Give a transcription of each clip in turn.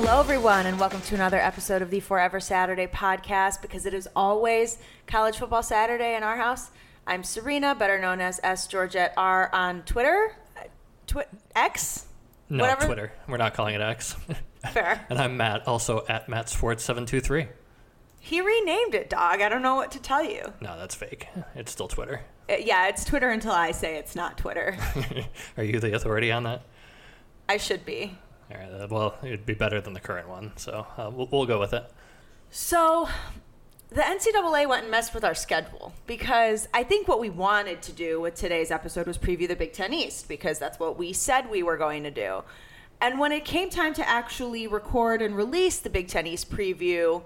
Hello, everyone, and welcome to another episode of the Forever Saturday podcast because it is always College Football Saturday in our house. I'm Serena, better known as S Georgette R on Twitter, Twi- X. No, Whatever. Twitter. We're not calling it X. Fair. and I'm Matt, also at Matt two three. He renamed it, dog. I don't know what to tell you. No, that's fake. It's still Twitter. Uh, yeah, it's Twitter until I say it's not Twitter. Are you the authority on that? I should be. All right. uh, Well, it'd be better than the current one, so uh, we'll, we'll go with it. So, the NCAA went and messed with our schedule because I think what we wanted to do with today's episode was preview the Big Ten East because that's what we said we were going to do. And when it came time to actually record and release the Big Ten East preview,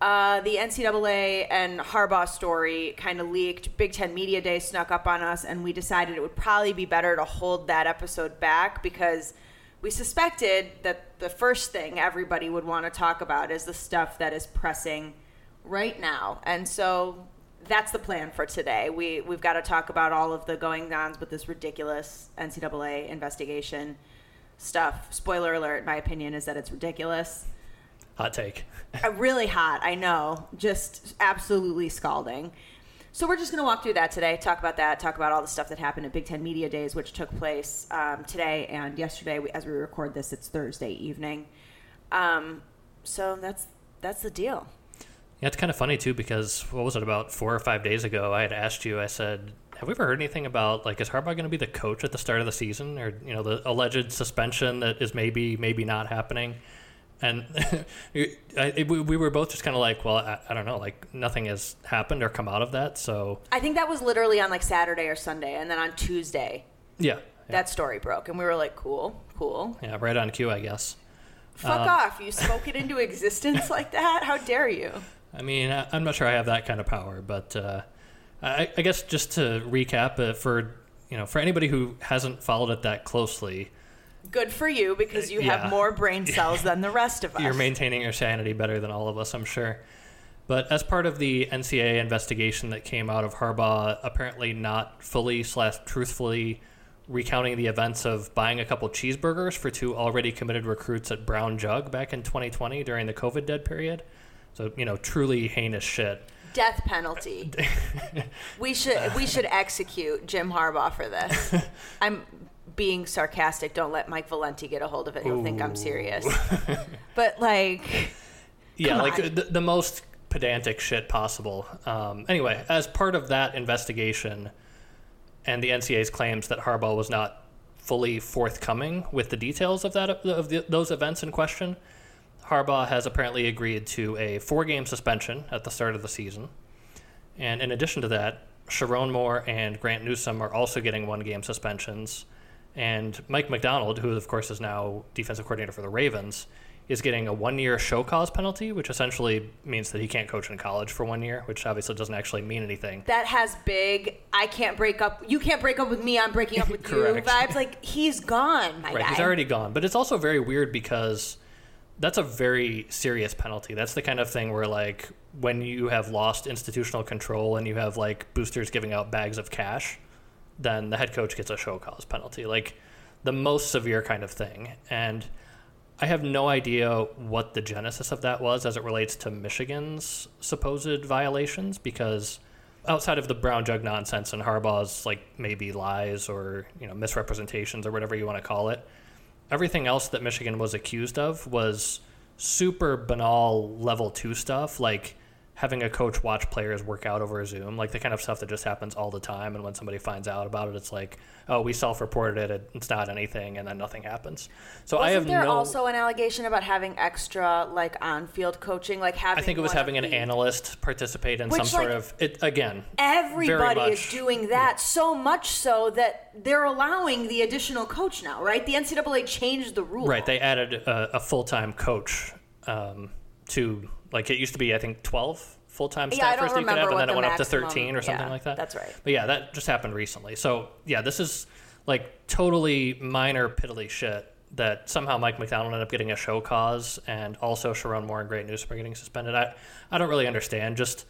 uh, the NCAA and Harbaugh story kind of leaked. Big Ten Media Day snuck up on us, and we decided it would probably be better to hold that episode back because we suspected that the first thing everybody would want to talk about is the stuff that is pressing right now. And so that's the plan for today. We we've got to talk about all of the going ons with this ridiculous NCAA investigation stuff. Spoiler alert, my opinion is that it's ridiculous. Hot take. Really hot, I know. Just absolutely scalding. So we're just going to walk through that today, talk about that, talk about all the stuff that happened at Big Ten Media Days, which took place um, today and yesterday. We, as we record this, it's Thursday evening. Um, so that's that's the deal. Yeah, it's kind of funny too because what was it about four or five days ago? I had asked you. I said, "Have we ever heard anything about like is Harbaugh going to be the coach at the start of the season, or you know the alleged suspension that is maybe maybe not happening?" And I, we, we were both just kind of like, "Well, I, I don't know. Like nothing has happened or come out of that." So I think that was literally on like Saturday or Sunday, and then on Tuesday yeah, yeah, that story broke, and we were like, "Cool, cool." yeah right on cue, I guess. Fuck Um, off! You spoke it into existence like that. How dare you? I mean, I, I'm not sure I have that kind of power, but uh, I, I guess just to recap, uh, for you know, for anybody who hasn't followed it that closely, Good for you because you Yeah. have more brain cells than the rest of us. you're maintaining your sanity better than all of us, I'm sure. But as part of the NCAA investigation that came out of Harbaugh, apparently not fully slash truthfully recounting the events of buying a couple cheeseburgers for two already committed recruits at Brown Jug back in 2020 during the COVID dead period. So you know, truly heinous shit. Death penalty. we should we should execute Jim Harbaugh for this. I'm being sarcastic. Don't let Mike Valenti get a hold of it. He'll think I'm serious. but like, Yeah, like the, the most pedantic shit possible. Um, anyway, as part of that investigation and the NCAA's claims that Harbaugh was not fully forthcoming with the details of that of the, those events in question, Harbaugh has apparently agreed to a four-game suspension at the start of the season. And in addition to that, Sherrone Moore and Grant Newsome are also getting one-game suspensions. And Mike Macdonald, who of course is now defensive coordinator for the Ravens, is getting a one-year show cause penalty, which essentially means that he can't coach in college for one year, which obviously doesn't actually mean anything. that has big. I can't break up. You can't break up with me. I'm breaking up with you. Vibes. Like he's gone, my Right, guy. he's already gone. But it's also very weird because that's a very serious penalty. That's the kind of thing where, like, when you have lost institutional control and you have, like, boosters giving out bags of cash, then the head coach gets a show cause penalty. Like, the most severe kind of thing. And I have no idea what the genesis of that was as it relates to Michigan's supposed violations because outside of the brown jug nonsense and Harbaugh's like maybe lies or you know misrepresentations or whatever you want to call it, everything else that Michigan was accused of was super banal level 2 stuff like having a coach watch players work out over Zoom, like the kind of stuff that just happens all the time and when somebody finds out about it it's like, "Oh, we self-reported it. It's not anything." And then nothing happens. So I Wasn't have there no also an allegation about having extra like on-field coaching, like having? I think it was having an the- analyst participate in Which, some sort like, of it again. Everybody very is doing that so much so that they're allowing the additional coach now, right? The NCAA changed the rule. Right, they added a, a full time coach um, to like it used to be I think twelve full time Yeah, staffers that you could have, and then it the went up to thirteen or something yeah, like that. that's right. But yeah, that just happened recently. So yeah, this is like totally minor piddly shit that somehow Mike Macdonald ended up getting a show cause, and also Sherrone Moore and Grant Newsome are getting suspended. I I don't really understand. Just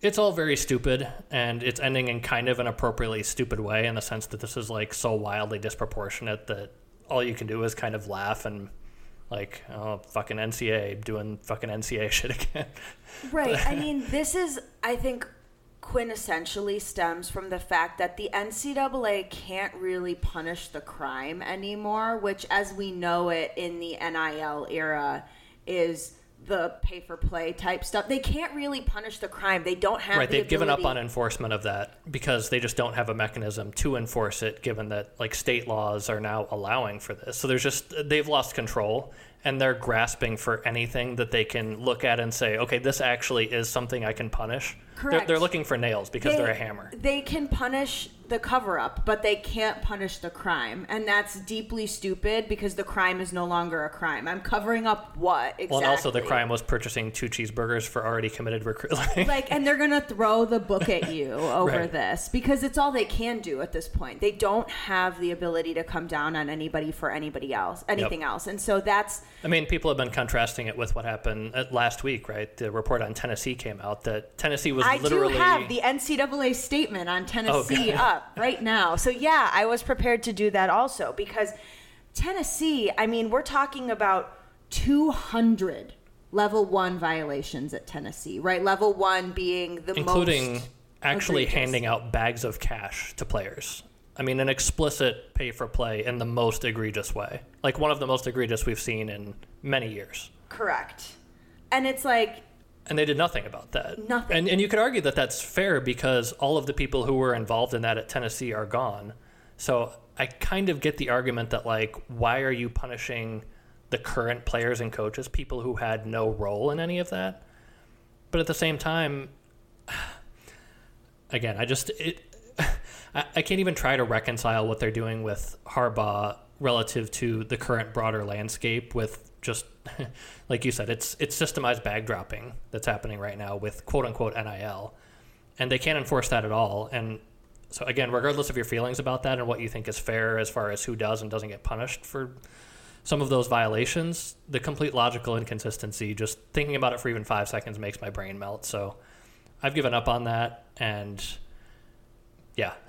it's all very stupid, and it's ending in kind of an appropriately stupid way in the sense that this is like so wildly disproportionate that all you can do is kind of laugh and Like, oh, fucking NCA doing fucking NCA shit again. Right. I mean, this is, I think, quintessentially stems from the fact that the NCAA can't really punish the crime anymore, which, as we know it in the NIL era, is the pay for play type stuff. They can't really punish the crime. They don't have right. the They've given up on enforcement of that because they just don't have a mechanism to enforce it, given that like state laws are now allowing for this. So there's just they've lost control and they're grasping for anything that they can look at and say, okay, this actually is something I can punish. They're, Correct. they're looking for nails because they, they're a hammer. They can punish the cover up, but they can't punish the crime. And that's deeply stupid because the crime is no longer a crime. I'm covering up what exactly? Well, and also the crime was purchasing two cheeseburgers for already committed recruit. like and they're gonna throw the book at you over Right. this because it's all they can do at this point they don't have the ability to come down on anybody for anybody else anything else and so that's I mean, people have been contrasting it with what happened uh, last week, right? The report on Tennessee came out that Tennessee was i do literally have the ncaa statement on tennessee Okay. up right now so yeah i was prepared to do that also because tennessee i mean we're talking about 200 level one violations at tennessee right level one being the most including most actually egregious. handing out bags of cash to players. I mean, an explicit pay for play in the most egregious way, like one of the most egregious we've seen in many years. correct and it's like And they did nothing about that. Nothing. And, and you could argue that that's fair because all of the people who were involved in that at Tennessee are gone. So I kind of get the argument that, like, why are you punishing the current players and coaches, people who had no role in any of that? But at the same time, again, I just, it, I, I can't even try to reconcile what they're doing with Harbaugh relative to the current broader landscape with just like you said, it's it's systemized bag dropping that's happening right now with quote unquote NIL, and they can't enforce that at all. And so again, regardless of your feelings about that and what you think is fair as far as who does and doesn't get punished for some of those violations, the complete logical inconsistency, just thinking about it for even five seconds makes my brain melt. So I've given up on that, and yeah,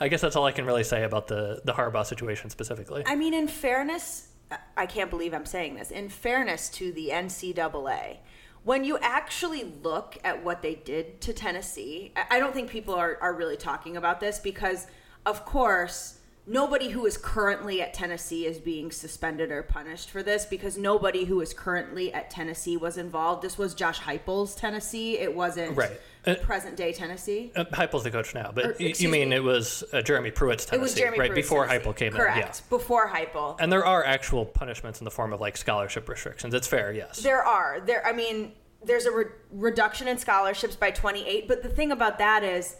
I guess that's all I can really say about the the Harbaugh situation specifically. I mean, in fairness, I can't believe I'm saying this. In fairness to the NCAA, when you actually look at what they did to Tennessee, I don't think people are, are really talking about this because, of course, nobody who is currently at Tennessee is being suspended or punished for this because nobody who is currently at Tennessee was involved. This was Josh Heupel's Tennessee. It wasn't Right. Uh, present day Tennessee. Uh, Heupel's the coach now, but Or, you mean me. it was uh, Jeremy Pruitt's Tennessee, It was Jeremy right Pruitt's before Tennessee. Heupel came Correct. in? Yeah. Before Heupel. And there are actual punishments in the form of like scholarship restrictions. It's fair, yes. There are. There I mean, there's a re- reduction in scholarships by 28, but the thing about that is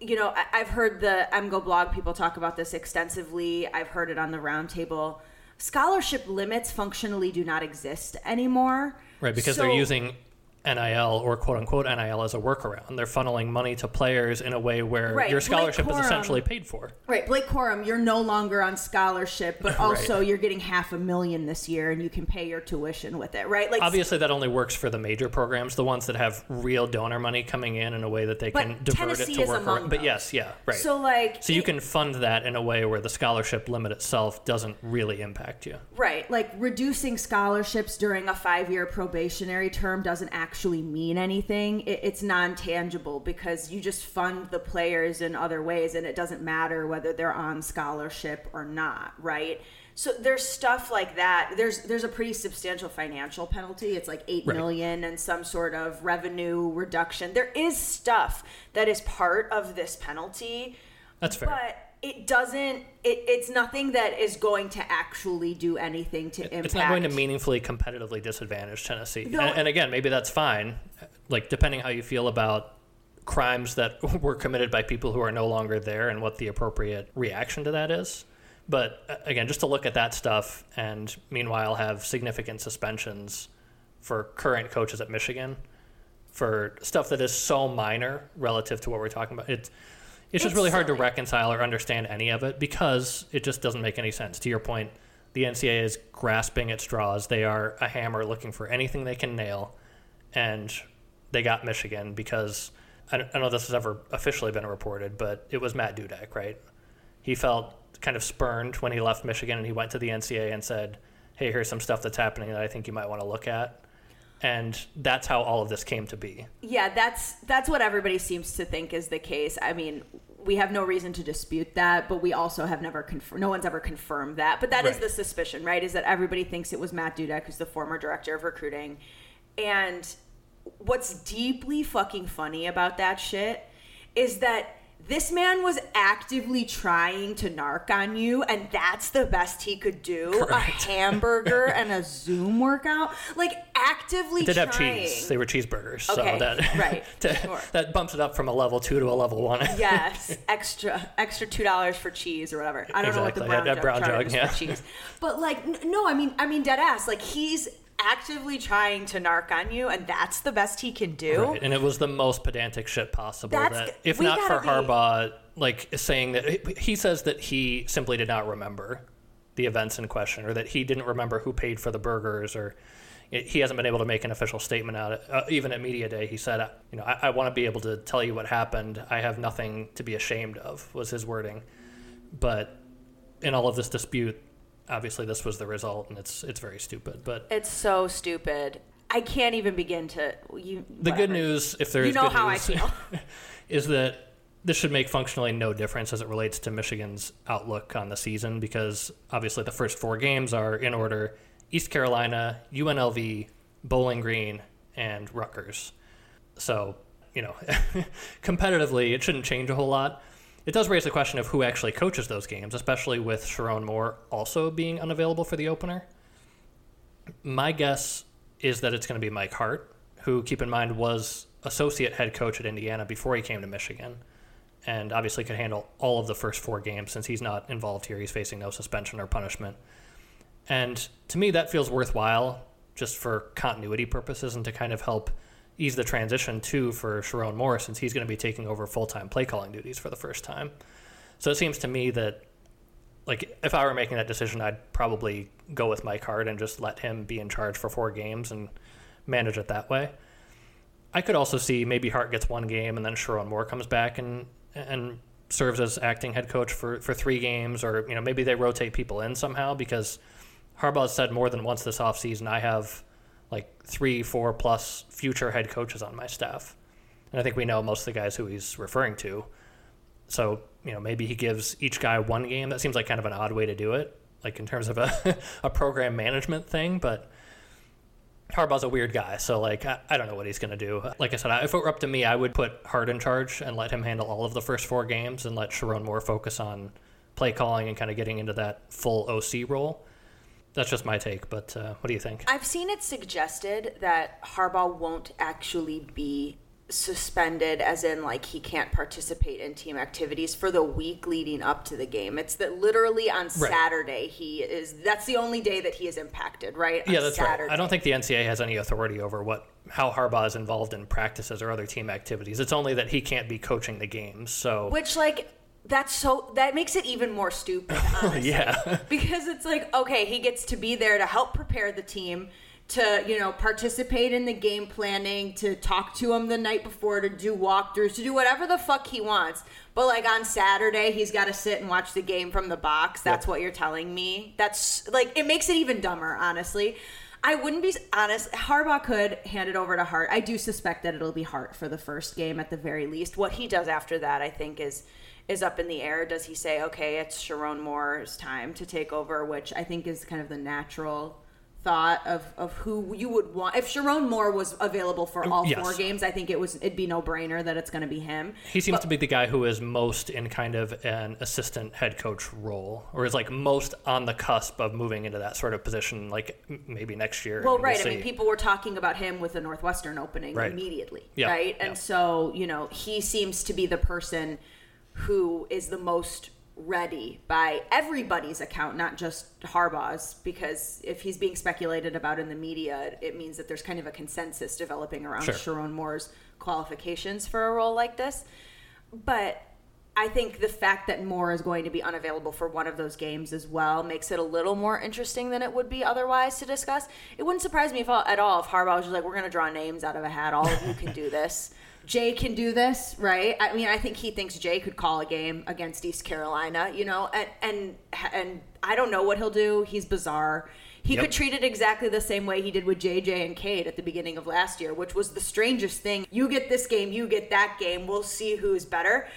you know, I- I've heard the MGoBlog people talk about this extensively. I've heard it on the roundtable. Scholarship limits functionally do not exist anymore. right, because So- they're using NIL or quote unquote NIL as a workaround. They're funneling money to players in a way where Right, your scholarship is essentially paid for. Right, Blake Corum, you're no longer on scholarship, but Right. also you're getting half a million this year, and you can pay your tuition with it. Right, like Obviously, that only works for the major programs, the ones that have real donor money coming in in a way that they But can divert Tennessee it to work around. But yes, yeah, right. So like, So you it- can fund that in a way where the scholarship limit itself doesn't really impact you. Right. Like reducing scholarships during a five year probationary term doesn't actually mean anything. It, it's non tangible because you just fund the players in other ways and it doesn't matter whether they're on scholarship or not. Right. So there's stuff like that. There's there's a pretty substantial financial penalty. It's like eight Right. million and some sort of revenue reduction. There is stuff that is part of this penalty That's fair. but it doesn't it, it's nothing that is going to actually do anything to impact It's not going to meaningfully competitively disadvantage Tennessee. No. And, and again, maybe that's fine. Like depending how you feel about crimes that were committed by people who are no longer there and what the appropriate reaction to that is. But uh, again, just to look at that stuff and meanwhile have significant suspensions for current coaches at Michigan for stuff that is so minor relative to what we're talking about. It's it's just It's really hard to reconcile or understand any of it because it just doesn't make any sense. To your point, the NCAA is grasping at straws. They are a hammer looking for anything they can nail, and they got Michigan because I don't, I don't know if this has ever officially been reported, but it was Matt Dudek, right? He felt kind of spurned when he left Michigan and he went to the NCAA and said, hey, here's some stuff that's happening that I think you might want to look at. And that's how all of this came to be. Yeah, that's that's what everybody seems to think is the case. I mean, we have no reason to dispute that, but we also have never confirmed. No one's ever confirmed that, but that is Right. the suspicion, right? Is that everybody thinks it was Matt Dudek, who's the former director of recruiting, and what's deeply fucking funny about that shit is that this man was actively trying to narc on you, and that's the best he could do. A hamburger and a Zoom workout, like actively It did have trying. cheese. They were cheeseburgers. Okay, so that, right, to- sure. that bumps it up from a level two to a level one. yes, extra extra two dollars for cheese or whatever. I don't know what the brown yeah, jug brown jug, yeah. cheese, but like no, I mean I mean dead ass. Like he's actively trying to narc on you, and that's the best he can do. Right, and it was the most pedantic shit possible. That's that if not for be- Harbaugh, like saying that he says that he simply did not remember the events in question, or that he didn't remember who paid for the burgers, or it, he hasn't been able to make an official statement out. Of, uh, even at media day, he said, "You know, I, I want to be able to tell you what happened. I have nothing to be ashamed of," was his wording. But in all of this dispute, obviously this was the result, and it's it's very stupid. But It's so stupid. I can't even begin to. You, The good news, if there is You know good how I news, feel. is that this should make functionally no difference as it relates to Michigan's outlook on the season because obviously the first four games are in order East Carolina, UNLV, Bowling Green, and Rutgers. So, you know, competitively, it shouldn't change a whole lot. It does raise the question of who actually coaches those games, especially with Sherrone Moore also being unavailable for the opener. My guess is that it's going to be Mike Hart, who, keep in mind, was associate head coach at Indiana before he came to Michigan, and obviously could handle all of the first four games since he's not involved here. He's facing no suspension or punishment. And to me, that feels worthwhile just for continuity purposes and to kind of help ease the transition too for Sherrone Moore since he's going to be taking over full time play calling duties for the first time. So it seems to me that like if I were making that decision, I'd probably go with Mike Hart and just let him be in charge for four games and manage it that way. I could also see maybe Hart gets one game and then Sherrone Moore comes back and and serves as acting head coach for, for three games, or you know maybe they rotate people in somehow because Harbaugh said more than once this offseason, I have like three, four plus future head coaches on my staff, and I think we know most of the guys who he's referring to. So you know maybe he gives each guy one game. That seems like kind of an odd way to do it, like in terms of a a program management thing, but. Harbaugh's a weird guy, so like I, I don't know what he's gonna do. Like I said, if it were up to me, I would put Hart in charge and let him handle all of the first four games, and let Sherrone Moore focus on play calling and kind of getting into that full OC role. That's just my take, but uh, what do you think? I've seen it suggested that Harbaugh won't actually be suspended, as in, like, he can't participate in team activities for the week leading up to the game. It's that literally on Saturday, he is, that's the only day that he is impacted, right? yeah, On that's Saturday. right. I don't think the NCAA has any authority over what how Harbaugh is involved in practices or other team activities. It's only that he can't be coaching the games. So Which, like, that's so, that makes it even more stupid, honestly. yeah, because it's like okay he gets to be there to help prepare the team to you know participate in the game planning to talk to him the night before to do walkthroughs to do whatever the fuck he wants. But like on saturday he's got to sit and watch the game from the box. That's Yep. what you're telling me. That's like it makes it even dumber honestly I wouldn't be honest. Harbaugh could hand it over to Hart. I do suspect that it'll be Hart for the first game at the very least. What he does after that, I think, is is up in the air. Does he say, okay, it's Sherrone Moore's time to take over, which I think is kind of the natural thought of, of who you would want. If Sherrone Moore was available for all Yes. four games, I think it was it'd be no brainer that it's going to be him. he seems to be the guy who is most in kind of an assistant head coach role, or is like most on the cusp of moving into that sort of position, like maybe next year. Well, We'll right. I mean, people were talking about him with the Northwestern opening Right. immediately, Yeah, right? And so, you know, he seems to be the person who is the most ready by everybody's account, not just Harbaugh's, because if he's being speculated about in the media, it means that there's kind of a consensus developing around Sure. Sherrone Moore's qualifications for a role like this. But I think the fact that Moore is going to be unavailable for one of those games as well makes it a little more interesting than it would be otherwise to discuss. It wouldn't surprise me if, at all if Harbaugh was just like, "We're going to draw names out of a hat. All of you can do this. Jay can do this, right? I mean, I think he thinks Jay could call a game against East Carolina, you know, and and and I don't know what he'll do. He's bizarre. He Yep. could treat it exactly the same way he did with JJ and Cade at the beginning of last year, which was the strangest thing. You get this game, you get that game. We'll see who's better.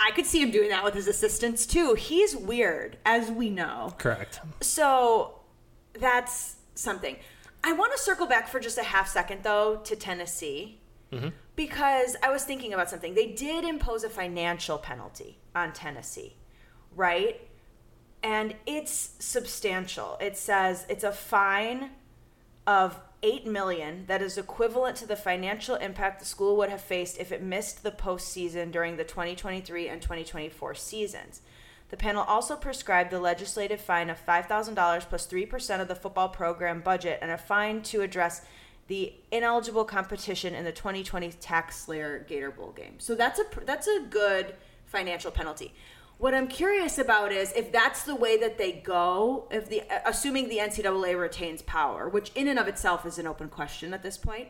I could see him doing that with his assistants too. He's weird, as we know. Correct. So that's something. I want to circle back for just a half second, though, to Tennessee. Mm-hmm. Because I was thinking about something. They did impose a financial penalty on Tennessee, right? And it's substantial. It says it's a fine of 8 million that is equivalent to the financial impact the school would have faced if it missed the postseason during the 2023 and 2024 seasons. The panel also prescribed the legislative fine of $5,000 plus 3% of the football program budget and a fine to address the ineligible competition in the 2020 TaxSlayer Gator Bowl game. So that's a that's a good financial penalty. What I'm curious about is if that's the way that they go, if the assuming the NCAA retains power, which in and of itself is an open question at this point.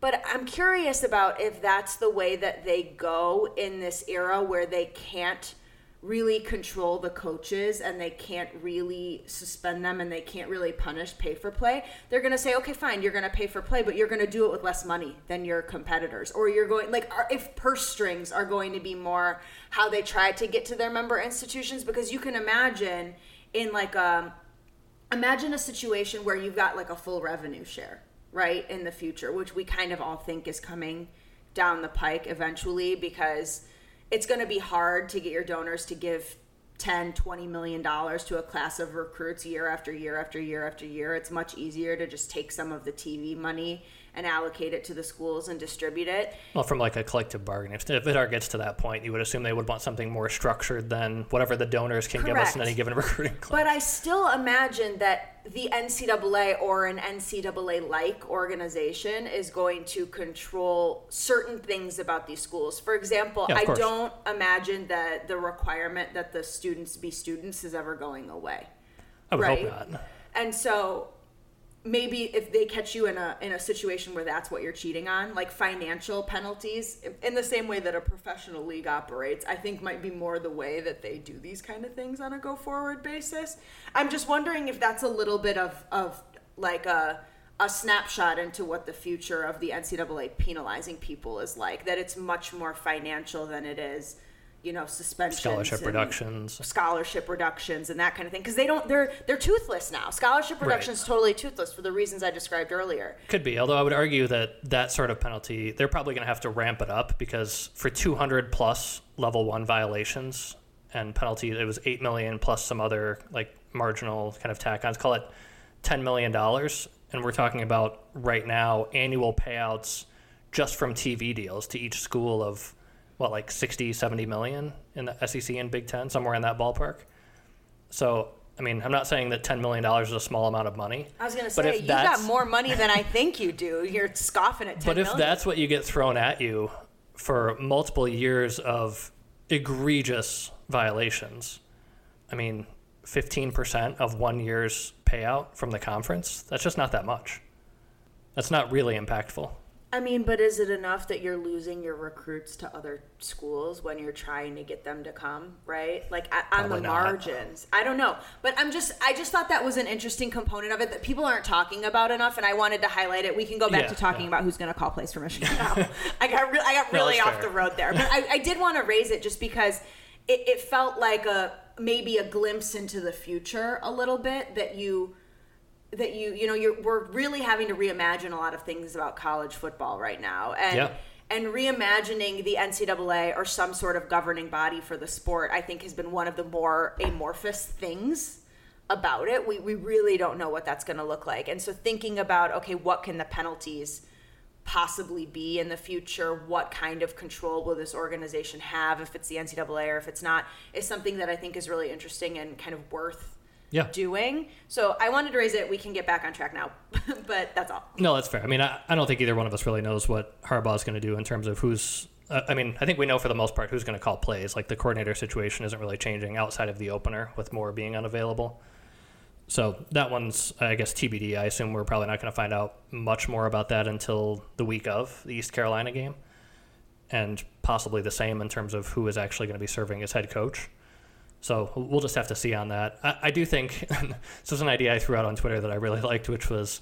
But I'm curious about if that's the way that they go in this era where they can't really control the coaches and they can't really suspend them and they can't really punish pay for play. They're going to say, "Okay, fine, you're going to pay for play, but you're going to do it with less money than your competitors." Or you're going like if purse strings are going to be more how they try to get to their member institutions because you can imagine in like um imagine a situation where you've got like a full revenue share, right, in the future, which we kind of all think is coming down the pike eventually because it's going to be hard to get your donors to give 10 20 million dollars to a class of recruits year after year after year after year. It's much easier to just take some of the tv money and allocate it to the schools and distribute it Well, from like a collective bargaining, if if it ever gets to that point, you would assume they would want something more structured than whatever the donors can give us in any given recruiting class. But I still imagine that the NCAA or an NCAA like organization is going to control certain things about these schools. For example, Yeah, I course. don't imagine that the requirement that the students be students is ever going away. I would right? hope not. And so maybe if they catch you in a in a situation where that's what you're cheating on, like financial penalties, in the same way that a professional league operates, I think might be more the way that they do these kind of things on a go forward basis. I'm just wondering if that's a little bit of of like a a snapshot into what the future of the NCAA penalizing people is like. That it's much more financial than it is, you know, suspensions, Scholarship reductions. scholarship reductions and that kind of thing because they don't they're they're toothless now scholarship Right. totally toothless for the reasons i described earlier Could be, although I would argue that that sort of penalty, they're probably going to have to ramp it up because for 200 plus level one violations and penalty, it was 8 million plus some other like marginal kind of tack ons, call it $10 million. And we're talking about right now annual payouts just from TV deals to each school of what, like 60, 70 million in the SEC and Big Ten, somewhere in that ballpark. So, I mean, I'm not saying that $10 million is a small amount of money. i was going to But say you got more money than i think you do you're scoffing at 10 But if million. that's what you get thrown at you for multiple years of egregious violations, I mean, 15% of one year's payout from the conference, that's just not that much. That's not really impactful. I mean but is it enough that you're losing your recruits to other schools when you're trying to get them to come right like I, on the not. margins i don't know but i'm just i just thought that was an interesting component of it that people aren't talking about enough and i wanted to highlight it we can go back Yeah, to talking yeah. about who's going to call plays for michigan now i got re- i got really off fair. the road there but i, I did want to raise it just because it, it felt like a maybe a glimpse into the future a little bit that you that you you know you're we're really having to reimagine a lot of things about college football right now. And Yeah. and reimagining the NCAA or some sort of governing body for the sport I think has been one of the more amorphous things about it. We we really don't know what that's going to look like. And so thinking about okay what can the penalties possibly be in the future? What kind of control will this organization have if it's the NCAA or if it's not is something that I think is really interesting and kind of worth Yeah. doing. So I wanted to raise it. We can get back on track now, but that's all. No, that's fair. I mean, I, I don't think either one of us really knows what Harbaugh's going to do in terms of who's. Uh, I mean, I think we know for the most part who's going to call plays. Like the coordinator situation isn't really changing outside of the opener, with Moore being unavailable. So that one's, I guess, TBD. I assume we're probably not going to find out much more about that until the week of the East Carolina game, and possibly the same in terms of who is actually going to be serving as head coach. So we'll just have to see on that. I, I do think this was an idea I threw out on Twitter that I really liked, which was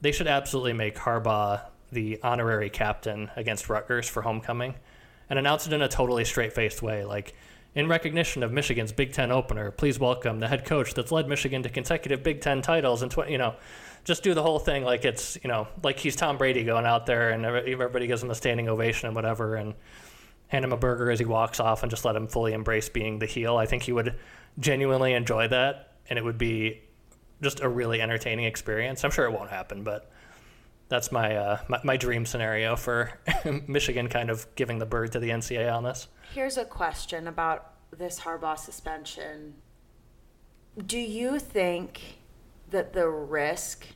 they should absolutely make Harbaugh the honorary captain against Rutgers for homecoming and announce it in a totally straight faced way. Like, in recognition of Michigan's Big Ten opener, please welcome the head coach that's led Michigan to consecutive Big Ten titles and, tw- you know, just do the whole thing like it's, you know, like he's Tom Brady going out there and everybody gives him a standing ovation and whatever. And, hand him a burger as he walks off and just let him fully embrace being the heel. I think he would genuinely enjoy that, and it would be just a really entertaining experience. I'm sure it won't happen, but that's my uh, my, my, dream scenario for Michigan kind of giving the bird to the NCAA on this. Here's a question about this Harbaugh suspension. Do you think that the risk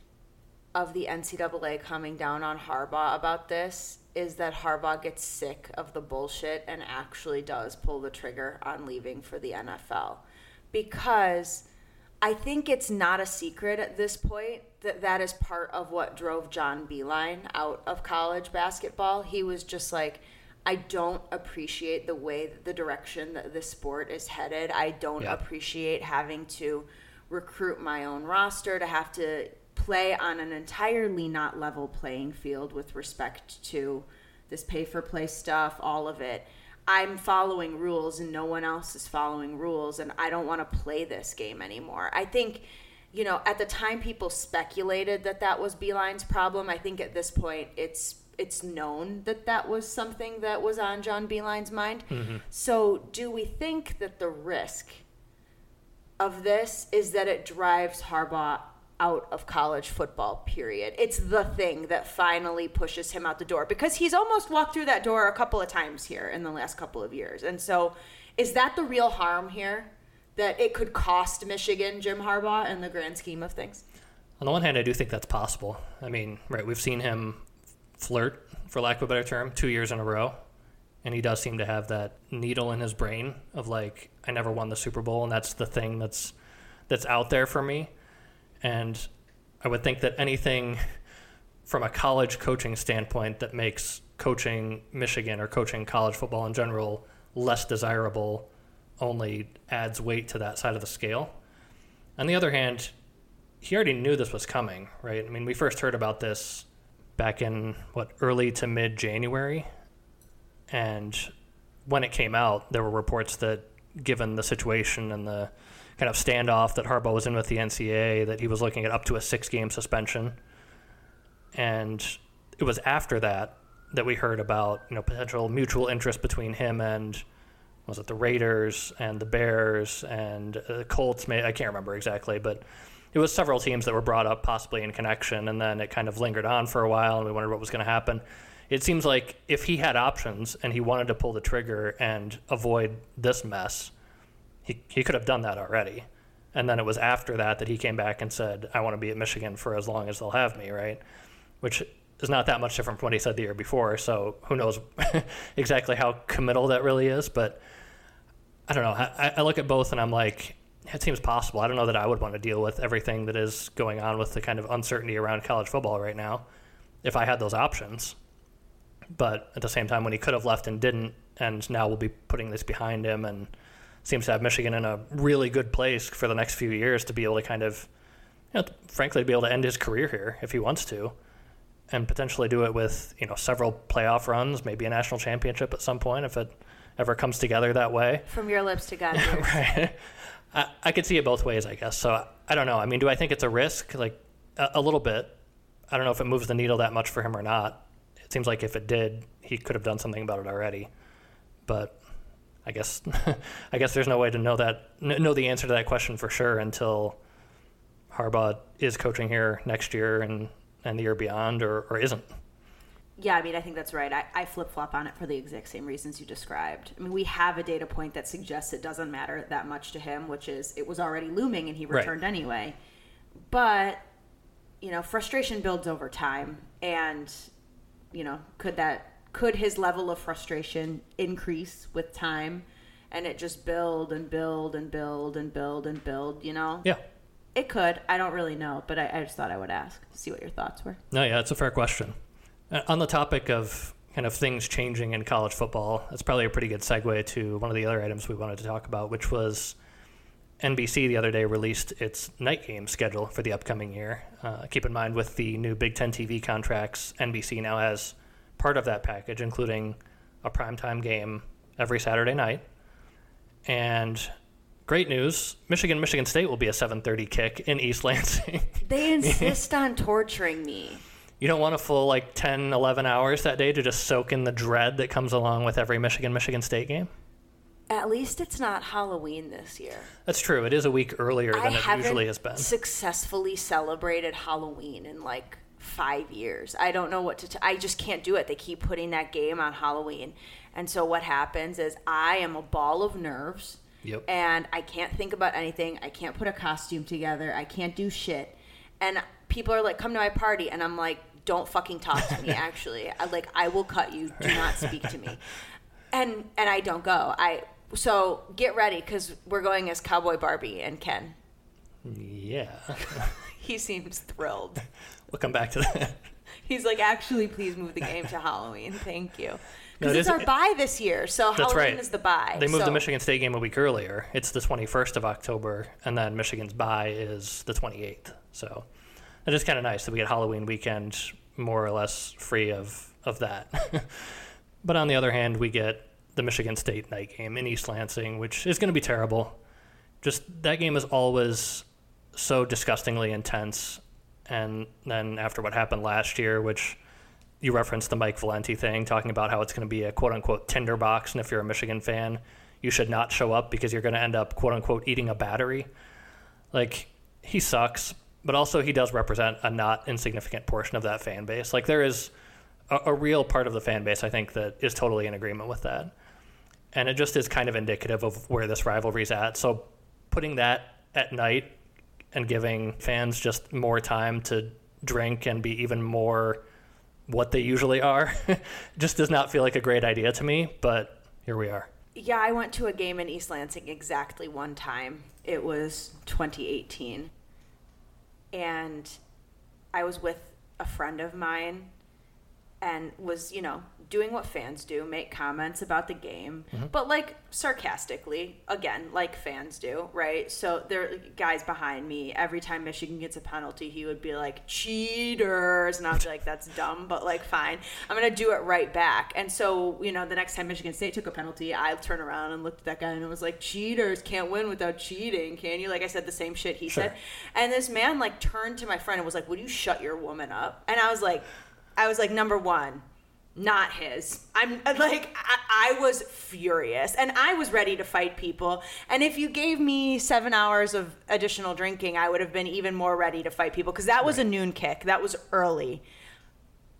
of the NCAA coming down on Harbaugh about this is that Harbaugh gets sick of the bullshit and actually does pull the trigger on leaving for the NFL. Because I think it's not a secret at this point that that is part of what drove John Beilein out of college basketball. He was just like, I don't appreciate the way that the direction that the sport is headed. I don't yeah. appreciate having to recruit my own roster, to have to play on an entirely not level playing field with respect to this pay for play stuff, all of it. I'm following rules and no one else is following rules, and I don't want to play this game anymore. I think, you know, at the time people speculated that that was Beilein's problem. I think at this point it's it's known that that was something that was on John Beilein's mind. Mm-hmm. So, do we think that the risk of this is that it drives Harbaugh out of college football, period. It's the thing that finally pushes him out the door because he's almost walked through that door a couple of times here in the last couple of years. And so, is that the real harm here? That it could cost Michigan Jim Harbaugh in the grand scheme of things? On the one hand, I do think that's possible. I mean, right, we've seen him flirt, for lack of a better term, two years in a row. And he does seem to have that needle in his brain of like, I never won the Super Bowl, and that's the thing that's that's out there for me and I would think that anything from a college coaching standpoint that makes coaching Michigan or coaching college football in general less desirable only adds weight to that side of the scale. On the other hand, he already knew this was coming, right? I mean, we first heard about this back in what early to mid January, and when it came out, there were reports that given the situation and the kind of standoff that Harbaugh was in with the NCAA that he was looking at up to a six game suspension. And it was after that that we heard about you know potential mutual interest between him and was it the Raiders and the Bears and uh, the Colts? May I can't remember exactly, but it was several teams that were brought up possibly in connection, and then it kind of lingered on for a while, and we wondered what was going to happen. It seems like if he had options and he wanted to pull the trigger and avoid this mess, he, he could have done that already. And then it was after that that he came back and said, I want to be at Michigan for as long as they'll have me, right? Which is not that much different from what he said the year before. So who knows exactly how committal that really is. But I don't know. I, I look at both and I'm like, it seems possible. I don't know that I would want to deal with everything that is going on with the kind of uncertainty around college football right now if I had those options. But at the same time, when he could have left and didn't, and now we'll be putting this behind him and seems to have Michigan in a really good place for the next few years to be able to kind of, you know, frankly, be able to end his career here if he wants to, and potentially do it with you know several playoff runs, maybe a national championship at some point if it ever comes together that way. From your lips to God's ears. right. I, I could see it both ways, I guess. So I don't know. I mean, do I think it's a risk? Like a, a little bit. I don't know if it moves the needle that much for him or not. It seems like if it did, he could have done something about it already. But I guess I guess there's no way to know that know the answer to that question for sure until Harbaugh is coaching here next year and and the year beyond, or, or isn't. Yeah, I mean, I think that's right. I, I flip flop on it for the exact same reasons you described. I mean, we have a data point that suggests it doesn't matter that much to him, which is it was already looming and he returned right. anyway. But, you know, frustration builds over time. And, you know, could that could his level of frustration increase with time and it just build and build and build and build and build, you know? Yeah. It could. I don't really know, but I, I just thought I would ask, see what your thoughts were. No, yeah, it's a fair question. Uh, on the topic of kind of things changing in college football, that's probably a pretty good segue to one of the other items we wanted to talk about, which was NBC the other day released its night game schedule for the upcoming year. Uh, keep in mind, with the new Big Ten TV contracts, NBC now has part of that package, including a primetime game every Saturday night. And great news, Michigan Michigan State will be a 7:30 kick in East Lansing. They insist on torturing me. you don't want a full like 10, 11 hours that day to just soak in the dread that comes along with every Michigan Michigan State game. At least it's not Halloween this year. That's true. It is a week earlier I than it usually has been. successfully celebrated Halloween in like five years. I don't know what to. T- I just can't do it. They keep putting that game on Halloween, and so what happens is I am a ball of nerves. Yep. And I can't think about anything. I can't put a costume together. I can't do shit. And people are like, "Come to my party," and I'm like, "Don't fucking talk to me." Actually, I like I will cut you. Do not speak to me. And and I don't go. I so get ready because we're going as Cowboy Barbie and Ken. Yeah. He seems thrilled. we'll come back to that. He's like, actually, please move the game to Halloween. Thank you. No, Because it's is- our bye this year, so Halloween right. is the bye. They moved so, the Michigan State game a week earlier. It's the 21st of October, and then Michigan's bye is the 28th. So it is kind of nice that we get Halloween weekend more or less free of, of that. but on the other hand, we get the Michigan State night game in East Lansing, which is going to be terrible. Just that game is always so disgustingly intense. And then after what happened last year, which you referenced the Mike Valenti thing, talking about how it's going to be a quote unquote tinderbox, and if you're a Michigan fan, you should not show up because you're going to end up quote unquote eating a battery. Like he sucks, but also he does represent a not insignificant portion of that fan base. Like there is a, a real part of the fan base I think that is totally in agreement with that, and it just is kind of indicative of where this rivalry's at. So putting that at night and giving fans just more time to drink and be even more what they usually are just does not feel like a great idea to me, but here we are. Yeah, I went to a game in East Lansing exactly one time. It was 2018. And I was with a friend of mine and was, you know, doing what fans do, make comments about the game, mm-hmm. but like sarcastically, again, like fans do, right? So there are guys behind me. Every time Michigan gets a penalty, he would be like, cheaters. And I'd be like, that's dumb, but like, fine. I'm going to do it right back. And so, you know, the next time Michigan State took a penalty, I turned around and looked at that guy and it was like, cheaters can't win without cheating, can you? Like I said, the same shit he Sure. said. And this man like turned to my friend and was like, would you shut your woman up? And I was like, I was like, number one, not his. I'm like, I, I was furious and I was ready to fight people. And if you gave me seven hours of additional drinking, I would have been even more ready to fight people because that was a noon kick. That was early.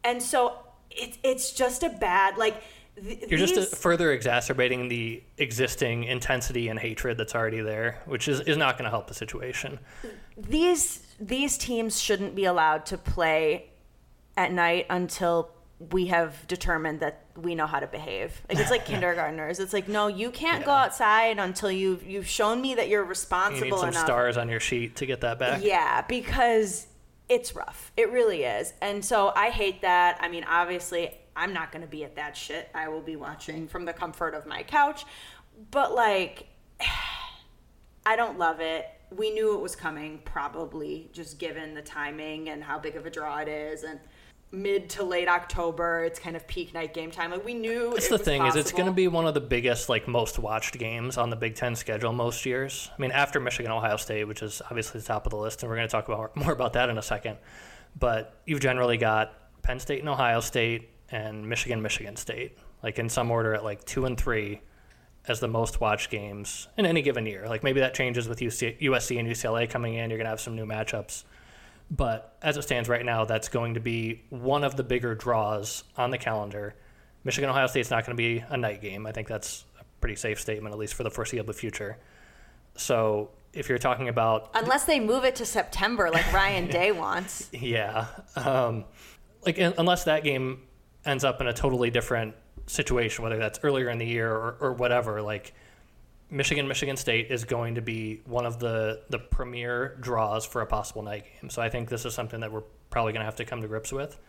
And so it's it's just a bad, like, th- You're these, just uh, further exacerbating the existing intensity and hatred that's already there, which is, is not going to help the situation. these these teams shouldn't be allowed to play at night until we have determined that we know how to behave. Like it's like kindergartners. It's like no, you can't go outside until you've you've shown me that you're You responsible need some enough. stars on your sheet to get that back. Yeah, because it's rough. It really is. And so I hate that. I mean, obviously, I'm not going to be at that shit. I will be watching from the comfort of my couch. But like I don't love it. We knew it was coming probably just given the timing and how big of a draw it is and mid to late October, it's kind of peak night game time. Like we knew That's the thing is it's going to be one of the biggest like most watched games on the Big Ten schedule most years. I mean, after Michigan, Ohio State, which is obviously the top of the list, and we're going to talk about more about that in a second. But you've generally got Penn State and Ohio State and Michigan, Michigan State, like in some order at like two and three as the most watched games in any given year. Like maybe that changes with UC, USC and UCLA coming in. You're going to have some new matchups. But as it stands right now, that's going to be one of the bigger draws on the calendar. Michigan Ohio State's not going to be a night game. I think that's a pretty safe statement, at least for the foreseeable future. So if you're talking about, unless they move it to September like Ryan Day wants. yeah, um, like unless that game ends up in a totally different situation, whether that's earlier in the year or, or whatever, like Michigan, Michigan State is going to be one of the, the premier draws for a possible night game. So I think this is something that we're probably going to have to come to grips with.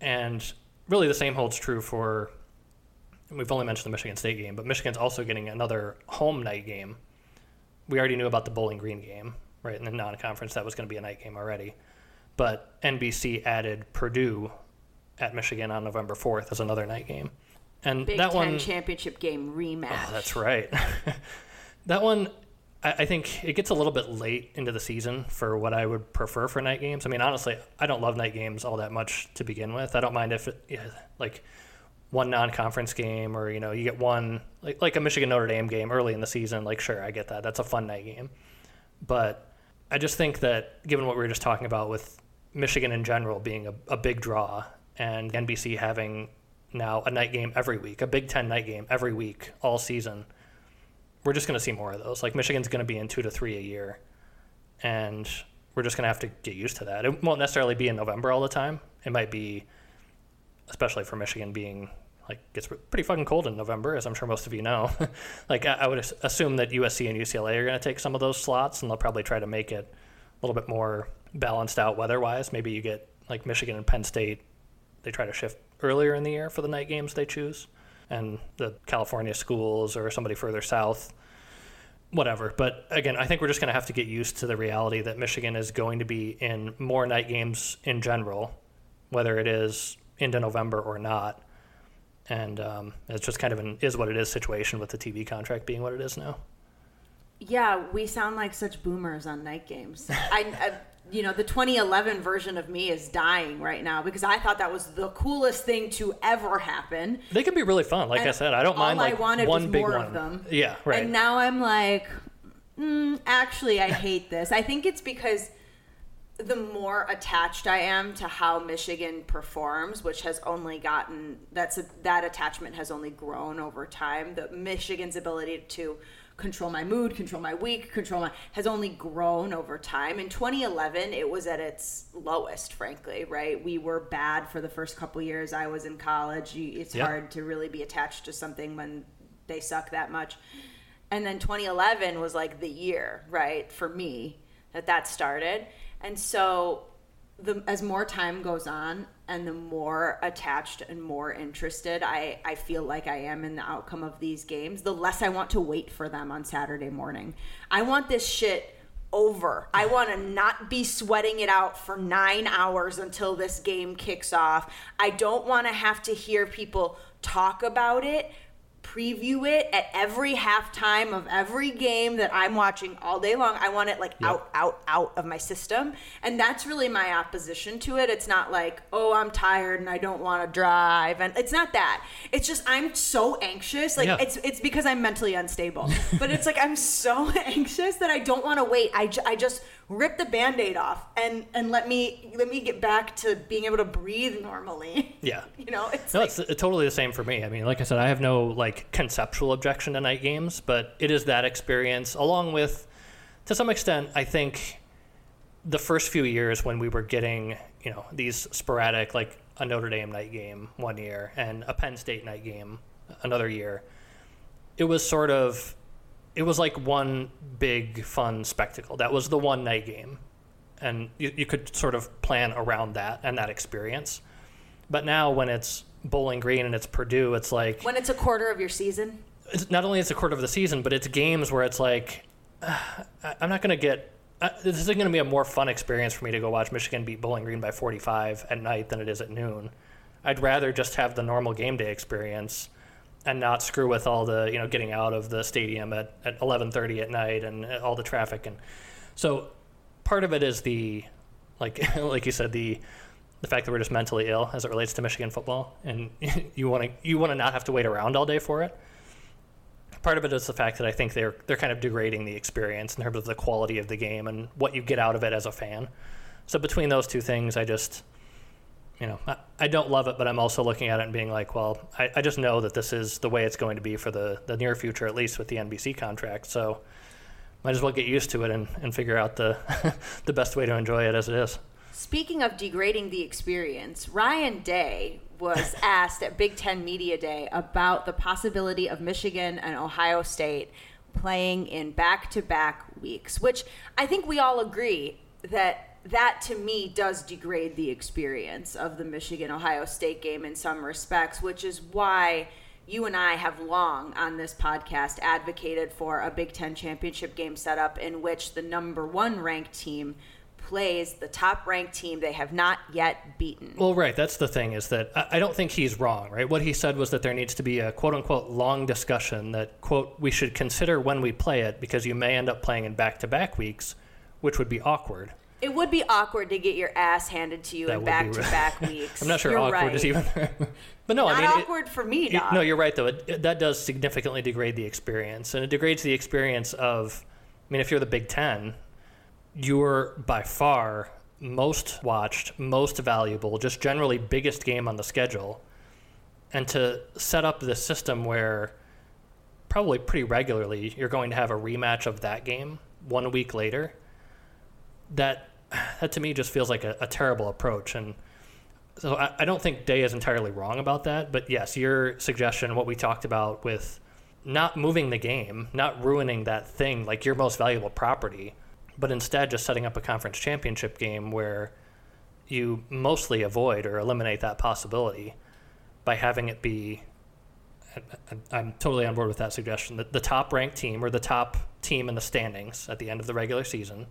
And really, the same holds true for. We've only mentioned the Michigan State game, but Michigan's also getting another home night game we already knew about the Bowling Green game, right? In the non-conference, that was going to be a night game already. But NBC added Purdue at Michigan on November 4th as another night game. And Big that Ten one, championship game rematch. Oh, that's right. that one, I, I think it gets a little bit late into the season for what I would prefer for night games. I mean, honestly, I don't love night games all that much to begin with. I don't mind if, it, yeah, like, one non-conference game or you know you get one like like a Michigan Notre Dame game early in the season like sure I get that that's a fun night game but I just think that given what we were just talking about with Michigan in general being a, a big draw and NBC having now a night game every week a Big 10 night game every week all season we're just going to see more of those like Michigan's going to be in 2 to 3 a year and we're just going to have to get used to that it won't necessarily be in November all the time it might be especially for Michigan being like gets pretty fucking cold in November, as I'm sure most of you know. like I, I, would assume that USC and UCLA are going to take some of those slots, and they'll probably try to make it a little bit more balanced out weather-wise. Maybe you get like Michigan and Penn State, they try to shift earlier in the year for the night games they choose, and the California schools or somebody further south. Whatever. But again, I think we're just going to have to get used to the reality that Michigan is going to be in more night games in general, whether it is into November or not and um, it's just kind of an is what it is situation with the TV contract being what it is now. Yeah, we sound like such boomers on night games. I, I, you know, the 2011 version of me is dying right now because I thought that was the coolest thing to ever happen. They can be really fun. Like and I said, I don't mind like one big one. them. Yeah, right. And now I'm like, mm, actually, I hate this. I think it's because the more attached I am to how Michigan performs, which has only gotten that's a, that attachment has only grown over time. The Michigan's ability to control my mood, control my week, control my has only grown over time. In 2011, it was at its lowest, frankly. Right, we were bad for the first couple years. I was in college. It's yep. hard to really be attached to something when they suck that much. And then 2011 was like the year, right, for me that that started and so the as more time goes on and the more attached and more interested I, I feel like I am in the outcome of these games, the less I want to wait for them on Saturday morning. I want this shit over. I want to not be sweating it out for nine hours until this game kicks off. I don't want to have to hear people talk about it preview it at every halftime of every game that I'm watching all day long. I want it like yep. out, out, out of my system. And that's really my opposition to it. It's not like, oh, I'm tired and I don't want to drive. And it's not that. It's just I'm so anxious. Like yeah. it's it's because I'm mentally unstable. but it's like I'm so anxious that I don't want to wait. I, I just rip the band-aid off and and let me let me get back to being able to breathe normally yeah you know it's no like, it's totally the same for me i mean like i said i have no like conceptual objection to night games but it is that experience along with to some extent i think the first few years when we were getting you know these sporadic like a notre dame night game one year and a penn state night game another year it was sort of it was like one big fun spectacle. That was the one night game, and you, you could sort of plan around that and that experience. But now when it's Bowling Green and it's Purdue, it's like when it's a quarter of your season. It's not only it's a quarter of the season, but it's games where it's like uh, I'm not going to get. Uh, this is going to be a more fun experience for me to go watch Michigan beat Bowling Green by 45 at night than it is at noon. I'd rather just have the normal game day experience and not screw with all the you know getting out of the stadium at, at 11:30 at night and all the traffic and so part of it is the like like you said the the fact that we're just mentally ill as it relates to Michigan football and you want to you want to not have to wait around all day for it. Part of it is the fact that I think they're they're kind of degrading the experience in terms of the quality of the game and what you get out of it as a fan. So between those two things, I just you know, I, I, don't love it, but I'm also looking at it and being like, well, I, I just know that this is the way it's going to be for the, the near future, at least with the NBC contract. So might as well get used to it and, and figure out the, the best way to enjoy it as it is. Speaking of degrading the experience, Ryan Day was asked at Big Ten Media Day about the possibility of Michigan and Ohio State playing in back to back weeks, which I think we all agree that that to me does degrade the experience of the Michigan Ohio State game in some respects, which is why you and I have long on this podcast advocated for a Big Ten championship game setup in which the number one ranked team plays the top ranked team they have not yet beaten. Well, right. That's the thing is that I don't think he's wrong, right? What he said was that there needs to be a quote unquote long discussion that, quote, we should consider when we play it because you may end up playing in back to back weeks, which would be awkward. It would be awkward to get your ass handed to you That in back to back weeks. I'm not sure You're awkward right. is even. but no, Not I mean, it- awkward for me, dog. no, you're right though. It, it- that does significantly degrade the experience, and it degrades the experience of. I mean, if you're the Big Ten, you're by far most watched, most valuable, just generally biggest game on the schedule, and to set up this system where probably pretty regularly you're going to have a rematch of that game one week later. That that to me just feels like a, a terrible approach and. So I, I don't think Day is entirely wrong about that, but yes, your suggestion, what we talked about with not moving the game, not ruining that thing like your most valuable property, but instead just setting up a conference championship game where you mostly avoid or eliminate that possibility by having it be. I'm totally on board with that suggestion. that the top ranked team or the top team in the standings at the end of the regular season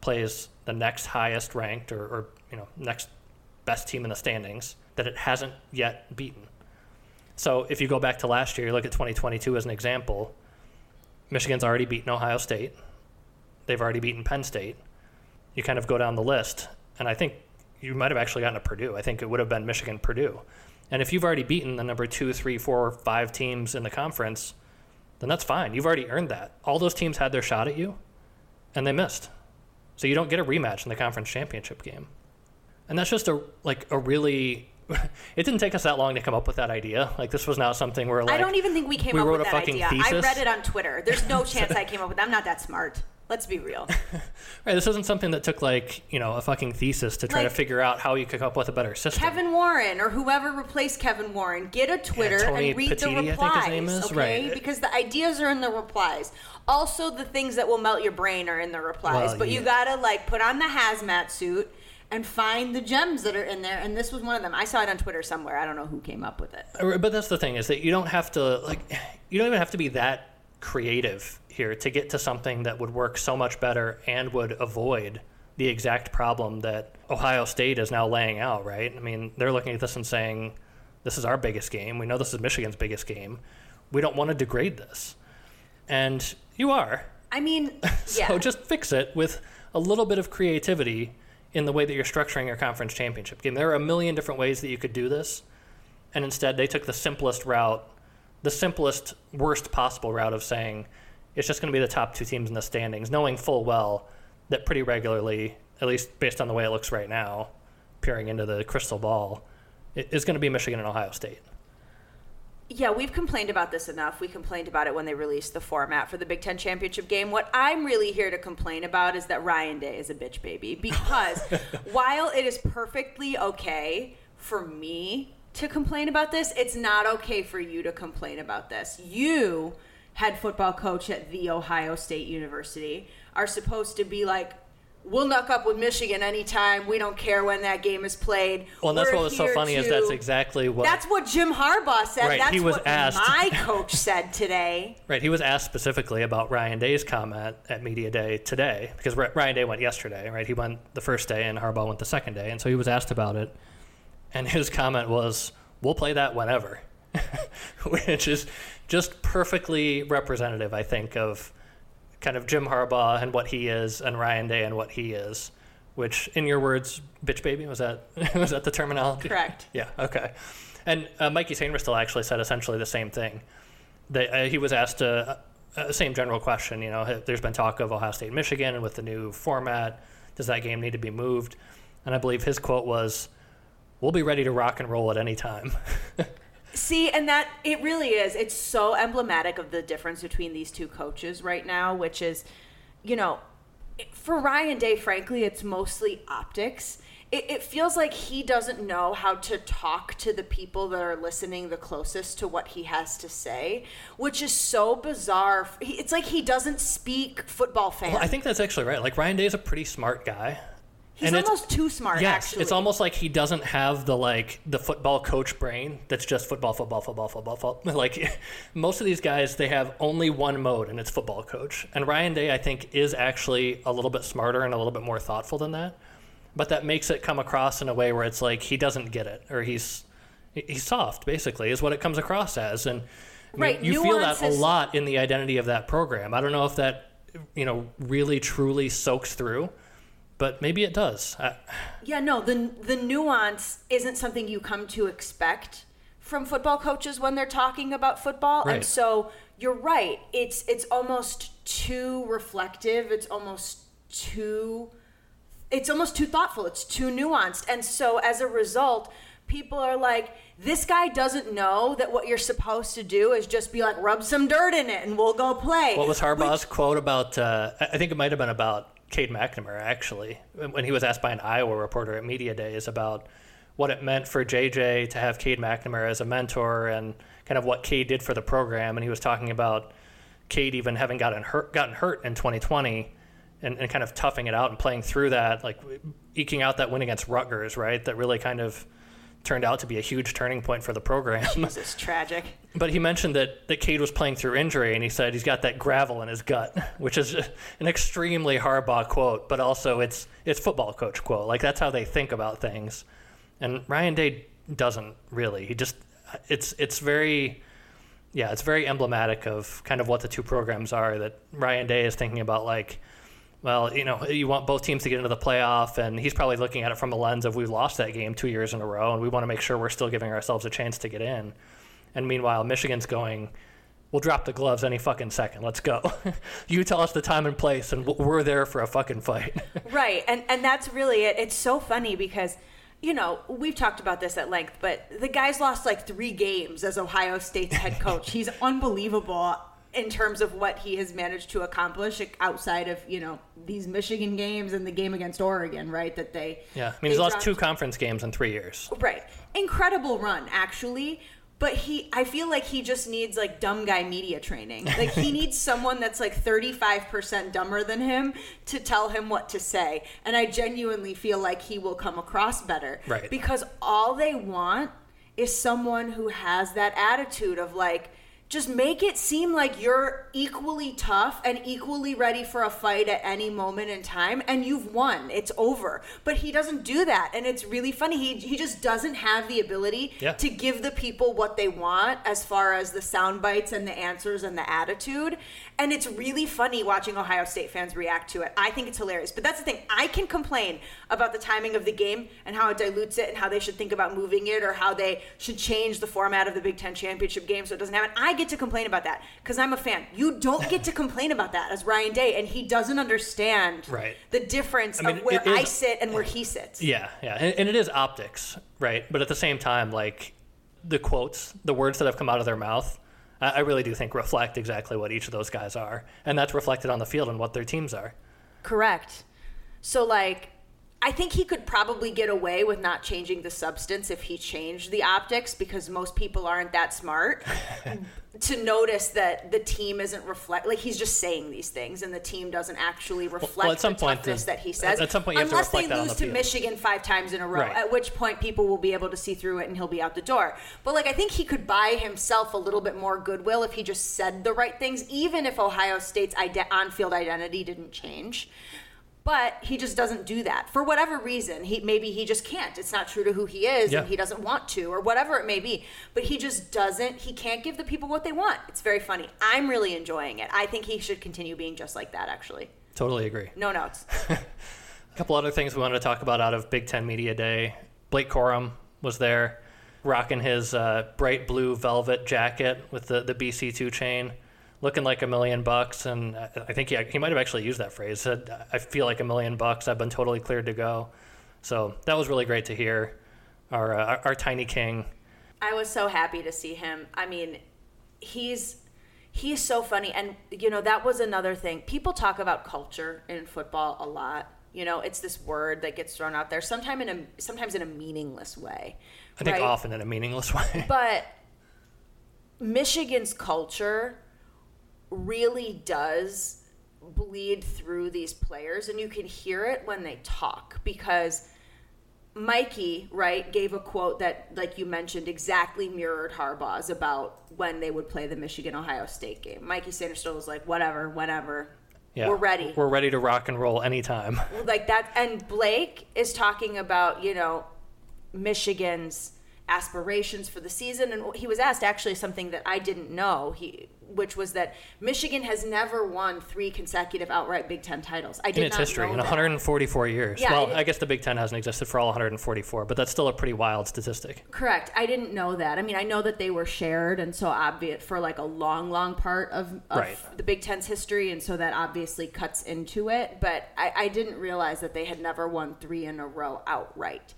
plays the next highest ranked or, or you know next best team in the standings that it hasn't yet beaten. So if you go back to last year, you look at 2022 as an example. Michigan's already beaten Ohio State. They've already beaten Penn State. You kind of go down the list, and I think you might have actually gotten to Purdue. I think it would have been Michigan Purdue. And if you've already beaten the number two, three, four, five teams in the conference, then that's fine. You've already earned that. All those teams had their shot at you, and they missed. So you don't get a rematch in the conference championship game. And that's just a like a really. It didn't take us that long to come up with that idea. Like this was not something where like I don't even think we came we up wrote with a that fucking idea. I read it on Twitter. There's no chance I came up with. That. I'm not that smart. Let's be real. Right, this isn't something that took like you know a fucking thesis to try Like- to figure out how you could come up with a better system. Kevin Warren or whoever replaced Kevin Warren, get a Twitter Tony and read Petitti, I the think his replies. name is. Okay, Right. because the ideas are in the replies. Also, the things that will melt your brain are in the replies. Well, but you gotta like put on the hazmat suit and find the gems that are in there. And this was one of them. I saw it on Twitter somewhere. I don't know who came up with it. Uh, But that's the thing is that you don't have to like you don't even have to be that creative here to get to something that would work so much better and would avoid the exact problem that Ohio State is now laying out, right? I mean, they're looking at this and saying this is our biggest game. We know this is Michigan's biggest game. We don't want to degrade this. And you are. I mean, So yeah. just fix it with a little bit of creativity in the way that you're structuring your conference championship game. There are a million different ways that you could do this, and instead they took the simplest route, the simplest, worst possible route of saying it's just going to be the top two teams in the standings, knowing full well that pretty regularly, at least based on the way it looks right now, peering into the crystal ball, it is going to be Michigan and Ohio State. Yeah, we've complained about this enough. We complained about it when they released the format for the Big Ten championship game. What I'm really here to complain about is that Ryan Day is a bitch baby. Because while it is perfectly okay for me to complain about this, it's not okay for you to complain about this. You, head football coach at The Ohio State University, are supposed to be like, We'll knock up with Michigan anytime. We don't care when that game is played. Well, and that's We're what was so funny is that's exactly what that's what Jim Harbaugh said. Right, That's he was what asked- my coach said today. Right. He was asked specifically about Ryan Day's comment at Media Day today because Ryan Day went yesterday, right? He went the first day and Harbaugh went the second day. And so he was asked about it. And his comment was, we'll play that whenever, which is just perfectly representative, I think, of kind of Jim Harbaugh and what he is and Ryan Day and what he is. Which, in your words, bitch baby, was that was that the terminology? Correct. Yeah. Okay. And uh, Mikey Sainristil actually said essentially the same thing. They, uh, he was asked a same general question. You know, there's been talk of Ohio State, Michigan, and with the new format, does that game need to be moved? And I believe his quote was, "We'll be ready to rock and roll at any time." See, and that it really is. It's so emblematic of the difference between these two coaches right now, which is, you know, for Ryan Day, frankly, it's mostly optics. It, it feels like he doesn't know how to talk to the people that are listening the closest to what he has to say, which is so bizarre. It's like he doesn't speak football fan. well, I think that's actually right. Like Ryan Day is a pretty smart guy. He's And it's- almost too smart. Yes, actually. it's almost like he doesn't have the like the football coach brain that's just football, football, football, football, football. Like most of these guys, they have only one mode, and it's football coach. And Ryan Day, I think, is actually a little bit smarter and a little bit more thoughtful than that. But that makes it come across in a way where it's like he doesn't get it, or he's he's soft, basically, is what it comes across as. And I mean, Right, you feel that a lot in the identity of that program. I don't know if that you know really truly soaks through, but maybe it does. I, Yeah, no, the the nuance isn't something you come to expect from football coaches when they're talking about football. Right. And so you're right. It's it's almost too reflective. It's almost too it's almost too thoughtful. It's too nuanced. And so as a result, people are like this guy doesn't know that what you're supposed to do is just be like rub some dirt in it and we'll go play. What was Harbaugh's quote about? Uh, I think it might have been about Cade McNamara actually, when he was asked by an Iowa reporter at media days about what it meant for JJ to have Cade McNamara as a mentor and kind of what Cade did for the program, and he was talking about Cade even having gotten hurt, gotten hurt in 2020. And, and kind of toughing it out and playing through that, like eking out that win against Rutgers, right? That really kind of turned out to be a huge turning point for the program. This is tragic. But he mentioned that, that Cade was playing through injury, and he said he's got that gravel in his gut, which is an extremely Harbaugh quote, but also it's it's football coach quote. Like that's how they think about things. And Ryan Day doesn't really. He just it's it's very yeah, it's very emblematic of kind of what the two programs are. That Ryan Day is thinking about like. Well, you know, you want both teams to get into the playoff, and he's probably looking at it from a lens of we've lost that game two years in a row, and we want to make sure we're still giving ourselves a chance to get in. And meanwhile, Michigan's going, we'll drop the gloves any fucking second. Let's go. you tell us the time and place, and we're there for a fucking fight. Right. And and that's really it. It's so funny because you know, we've talked about this at length, but the guy's lost like 3 games as Ohio State's head coach. He's unbelievable in terms of what he has managed to accomplish outside of, you know, these Michigan games and the game against Oregon, right? That they yeah, I mean, he's lost dropped- two conference games in three years. Right. Incredible run, actually. But he, I feel like he just needs like dumb guy media training. Like he needs someone that's like 35% dumber than him to tell him what to say. And I genuinely feel like he will come across better. Right. Because all they want is someone who has that attitude of like, just make it seem like you're equally tough and equally ready for a fight at any moment in time and you've won. It's over. But he doesn't do that and it's really funny. He, he just doesn't have the ability Yeah. to give the people what they want as far as the sound bites and the answers and the attitude. And it's really funny watching ohio state fans react to it. I think it's hilarious. But that's the thing. I can complain about the timing of the game and how it dilutes it and how they should think about moving it or how they should change the format of the big ten championship game so it doesn't happen. I get to complain about that because i'm a fan you don't get to complain about that as ryan day and he doesn't understand Right. the difference I mean, of where is- i sit and where he sits Yeah, yeah, and, and it is optics, right? But at the same time, like the quotes, the words that have come out of their mouth, I really do think reflect exactly what each of those guys are, and that's reflected on the field and what their teams are. Correct. So like I think he could probably get away with not changing the substance if he changed the optics because most people aren't that smart to notice that the team isn't reflect like he's just saying these things and the team doesn't actually reflect at some the point, toughness the- that he says. at some point you have to unless they lose to field. Michigan five times in a row, Right. at which point people will be able to see through it and he'll be out the door. But like I think he could buy himself a little bit more goodwill if he just said the right things, even if Ohio State's ide- on-field identity didn't change. But he just doesn't do that for whatever reason. He maybe he just can't. It's not true to who he is, Yeah. and he doesn't want to, or whatever it may be. But he just doesn't. He can't give the people what they want. It's very funny. I'm really enjoying it. I think he should continue being just like that. Actually, Totally agree. no notes. A couple other things we wanted to talk about out of Big Ten Media Day. Blake Corum was there, rocking his uh, bright blue velvet jacket with the, the BC2 chain, looking like a million bucks. And I think he, he might have actually used that phrase. Said, I feel like a million bucks. I've been totally cleared to go. So that was really great to hear. Our, uh, our, our tiny king. I was so happy to see him. I mean, he's he's so funny and you know that was another thing. People talk about culture in football a lot. You know, it's this word that gets thrown out there sometimes in a sometimes in a meaningless way. I think right? often in a meaningless way. But Michigan's culture really does bleed through these players and you can hear it when they talk because Mikey, right, gave a quote that, like you mentioned, exactly mirrored Harbaugh's about when they would play the Michigan Ohio State game. Mikey Sainristil was like, whatever, whenever. Yeah. We're ready. We're ready to rock and roll anytime. Like that. And Blake is talking about, you know, Michigan's aspirations for the season. And he was asked actually something that I didn't know. He which was that Michigan has never won three consecutive outright Big Ten titles. I did in its history in 144 years. Yeah, well, it- I guess the Big Ten hasn't existed for all 144, but that's still a pretty wild statistic. Correct. I didn't know that. I mean, I know that they were shared and so obvious for like a long, long part of, of Right. the Big Ten's history, and so that obviously cuts into it. But I, I didn't realize that they had never won three in a row outright.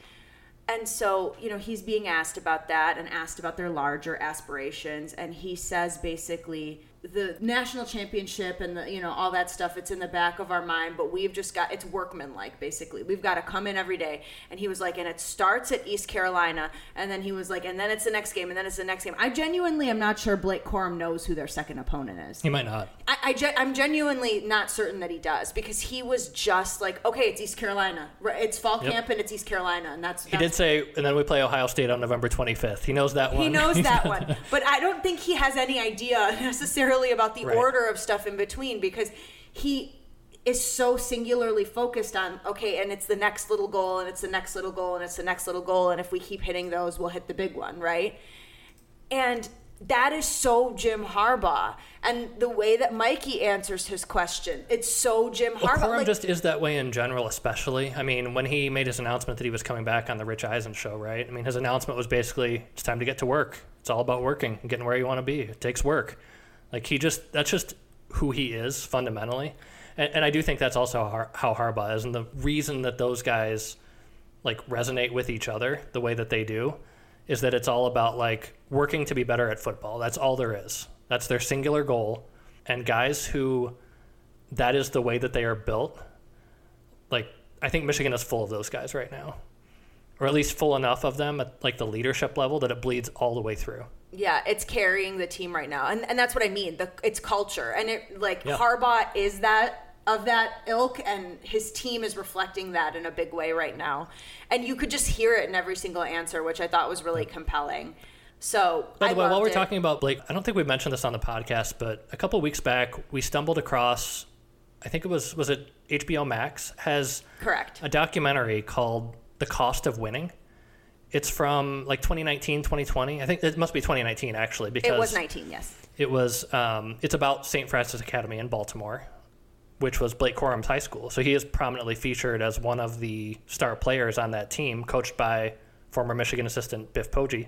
And so, you know, he's being asked about that and asked about their larger aspirations. And he says basically the national championship and the, you know, all that stuff, it's in the back of our mind, but we've just got, it's workmanlike basically. We've got to come in every day. And he was like, and it starts at East Carolina. And then he was like, and then it's the next game, and then it's the next game. I genuinely am not sure Blake Corum knows who their second opponent is. He might not. I, I, i'm genuinely not certain that he does because he was just like, okay, it's East Carolina. It's fall Yep. camp and it's East Carolina. And that's, He did say, and then we play Ohio State on November 25th. He knows that one. He knows that one, but I don't think he has any idea necessarily about the Right. order of stuff in between because he is so singularly focused on okay, and it's the next little goal, and it's the next little goal, and it's the next little goal, and if we keep hitting those, we'll hit the big one, right? And that is so Jim Harbaugh, and the way that Mikey answers his question, it's so Jim Well, Harbaugh. Corum Like, just is that way in general, especially. I mean, when he made his announcement that he was coming back on the Rich Eisen show, right? I mean, his announcement was basically, it's time to get to work. It's all about working and getting where you want to be. It takes work. Like, he just, that's just who he is fundamentally. And, and I do think that's also how, how Harbaugh is. And the reason that those guys, like, resonate with each other the way that they do is that it's all about, like, working to be better at football. That's all there is. That's their singular goal. And guys who that is the way that they are built. Like I think Michigan is full of those guys right now, or at least full enough of them at like the leadership level that it bleeds all the way through. Yeah, it's carrying the team right now, and and that's what I mean. The it's culture, and it like Yeah. Harbaugh is that of that ilk, and his team is reflecting that in a big way right now, and you could just hear it in every single answer, which I thought was really compelling. So, By the I way, while we're it. talking about Blake, I don't think we mentioned this on the podcast, but a couple weeks back we stumbled across, I think it was was it HBO Max has correct, a documentary called The Cost of Winning. It's from like 2019, 2020. I think it must be 2019 actually because it was nineteen, yes, It was. Um, it's about St. Frances Academy in Baltimore, which was Blake Corum's high school. So he is prominently featured as one of the star players on that team, coached by former Michigan assistant Biff Poggi.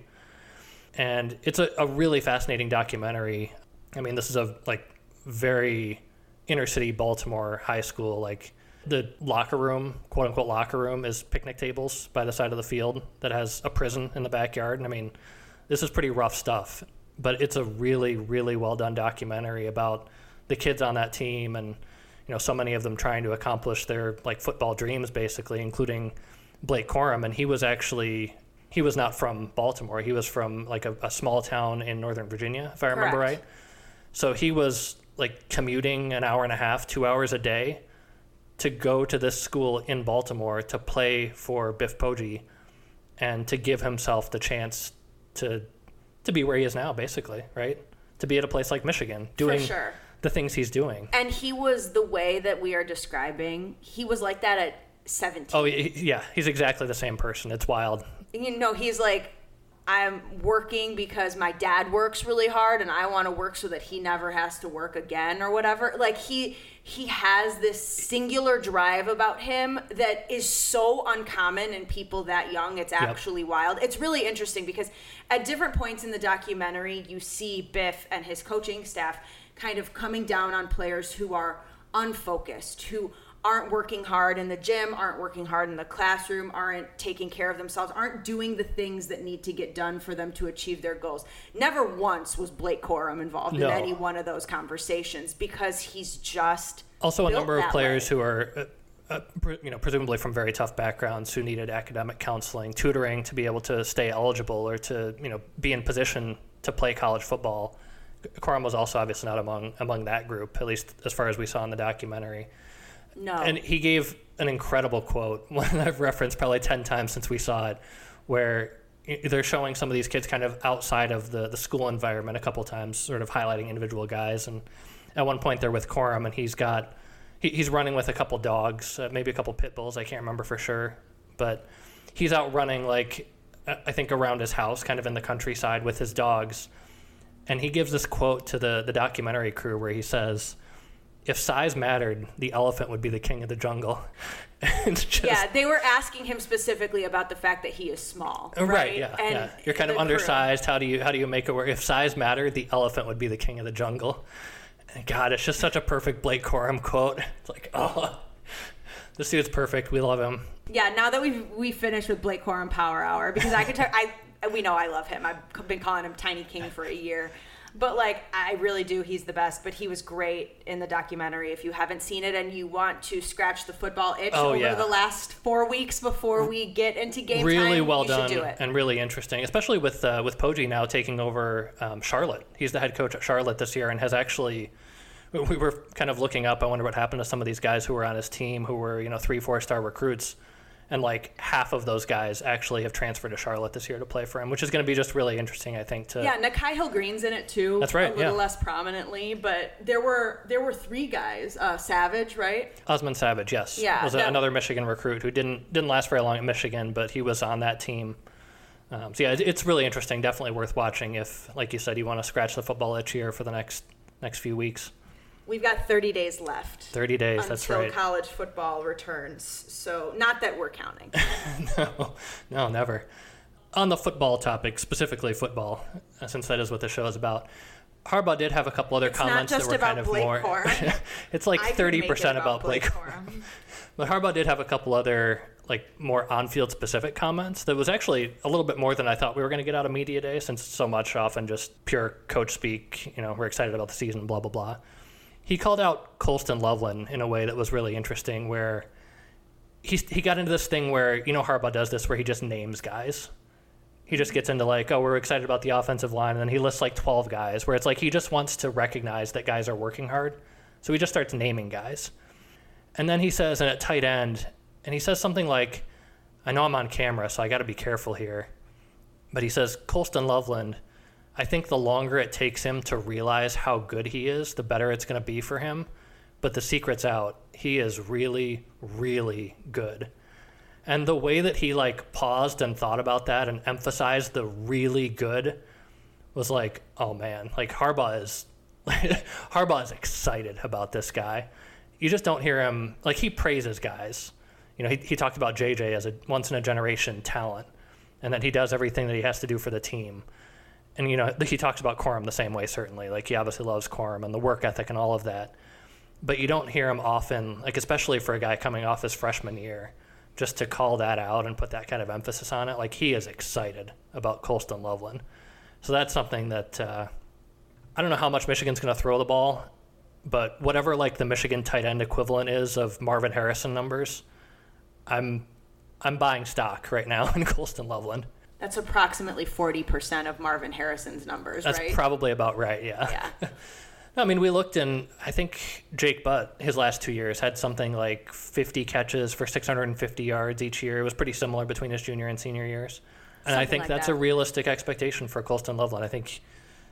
And it's a, a really fascinating documentary. I mean, this is a like very inner city Baltimore high school. Like the locker room, quote unquote locker room, is picnic tables by the side of the field that has a prison in the backyard. And I mean, this is pretty rough stuff, but it's a really, really well done documentary about the kids on that team and you know so many of them trying to accomplish their like football dreams basically, including Blake Corum. And he was actually he was not from Baltimore. He was from like a, a small town in Northern Virginia, if I remember Correct. right. So he was like commuting an hour and a half, two hours a day to go to this school in Baltimore to play for Biff Poggi and to give himself the chance to to be where he is now, basically, right? To be at a place like Michigan, doing sure. the things he's doing. and he was the way that we are describing. He was like that at seventeen. Oh, yeah, he's exactly the same person. It's wild. you know, he's like, I'm working because my dad works really hard and I want to work so that he never has to work again or whatever. Like he he has this singular drive about him that is so uncommon in people that young. It's actually wild. It's really interesting because at different points in the documentary you see Biff and his coaching staff kind of coming down on players who are unfocused, who aren't working hard in the gym, aren't working hard in the classroom, aren't taking care of themselves, aren't doing the things that need to get done for them to achieve their goals. Never once was Blake Corum involved No. in any one of those conversations because he's just Also, a number of players way. who are, uh, uh, you know, presumably from very tough backgrounds, who needed academic counseling, tutoring to be able to stay eligible or to, you know, be in position to play college football, Corum was also obviously not among among that group, at least as far as we saw in the documentary. No. And he gave an incredible quote, one I've referenced probably 10 times since we saw it, where they're showing some of these kids kind of outside of the, the school environment a couple times, sort of highlighting individual guys. And at one point, they're with Corum, and he's got he, he's running with a couple dogs, uh, maybe a couple pit bulls. I can't remember for sure, but he's out running like uh, I think around his house, kind of in the countryside with his dogs. And he gives this quote to the the documentary crew where he says if size mattered, the elephant would be the king of the jungle. just, yeah, they were asking him specifically about the fact that he is small. Oh, right. right yeah. And yeah. You're kind of undersized. Crew. How do you how do you make it work? If size mattered, the elephant would be the king of the jungle. And God, it's just such a perfect Blake Corum quote. It's like, oh, this dude's perfect. We love him. Yeah. Now that we we finished with Blake Corum Power Hour, because I could tell I we know I love him. I've been calling him Tiny King for a year. But like, I really do. He's the best. But he was great in the documentary. If you haven't seen it and you want to scratch the football itch oh, over yeah. the last four weeks before we get into game really time, well done do and really interesting, especially with uh, with Poggi now taking over um, Charlotte. He's the head coach at Charlotte this year and has actually. We were kind of looking up. I wonder what happened to some of these guys who were on his team, who were you know three, four star recruits and like half of those guys actually have transferred to Charlotte this year to play for him, which is going to be just really interesting, I think. To yeah, Nikhai Hill-Green's in it too. That's right. A little yeah. less prominently, but there were there were three guys. Uh, Savage, right? Osman Savage, yes. Yeah, was that, another Michigan recruit who didn't didn't last very long at Michigan, but he was on that team. Um, so yeah, it's really interesting. Definitely worth watching if, like you said, you want to scratch the football itch here for the next next few weeks. We've got 30 days left. 30 days, that's right. Until college football returns. So, not that we're counting. no, no, never. On the football topic, specifically football, uh, since that is what the show is about, Harbaugh did have a couple other it's comments that were kind of Blake more. it's like 30% about, about Blake Corum. but Harbaugh did have a couple other like more on-field specific comments that was actually a little bit more than I thought we were going to get out of media day since so much often just pure coach speak, you know, we're excited about the season, blah blah blah he called out Colston Loveland in a way that was really interesting, where he he got into this thing where you know Harbaugh does this, where he just names guys. He just gets into like, oh, we're excited about the offensive line, and then he lists like twelve guys, where it's like he just wants to recognize that guys are working hard, so he just starts naming guys, and then he says, and at tight end, and he says something like, I know I'm on camera, so I got to be careful here, but he says Colston Loveland I think the longer it takes him to realize how good he is, the better it's going to be for him. But the secret's out. He is really, really good. And the way that he like paused and thought about that and emphasized the really good was like, oh man, like Harbaugh is Harbaugh is excited about this guy. You just don't hear him like he praises guys. You know, he, he talked about JJ as a once in a generation talent and that he does everything that he has to do for the team and you know he talks about Corum the same way certainly. Like he obviously loves Corum and the work ethic and all of that. But you don't hear him often like especially for a guy coming off his freshman year just to call that out and put that kind of emphasis on it. Like he is excited about Colston Loveland. So that's something that uh, I don't know how much Michigan's going to throw the ball but whatever like the Michigan tight end equivalent is of Marvin Harrison numbers I'm I'm buying stock right now in Colston Loveland that's approximately 40% of Marvin Harrison's numbers, That's right? probably about right, yeah. Yeah. I mean, we looked and I think Jake Butt, his last two years, had something like 50 catches for 650 yards each year. It was pretty similar between his junior and senior years. And something I think like that's that. a realistic expectation for Colston Loveland. I think,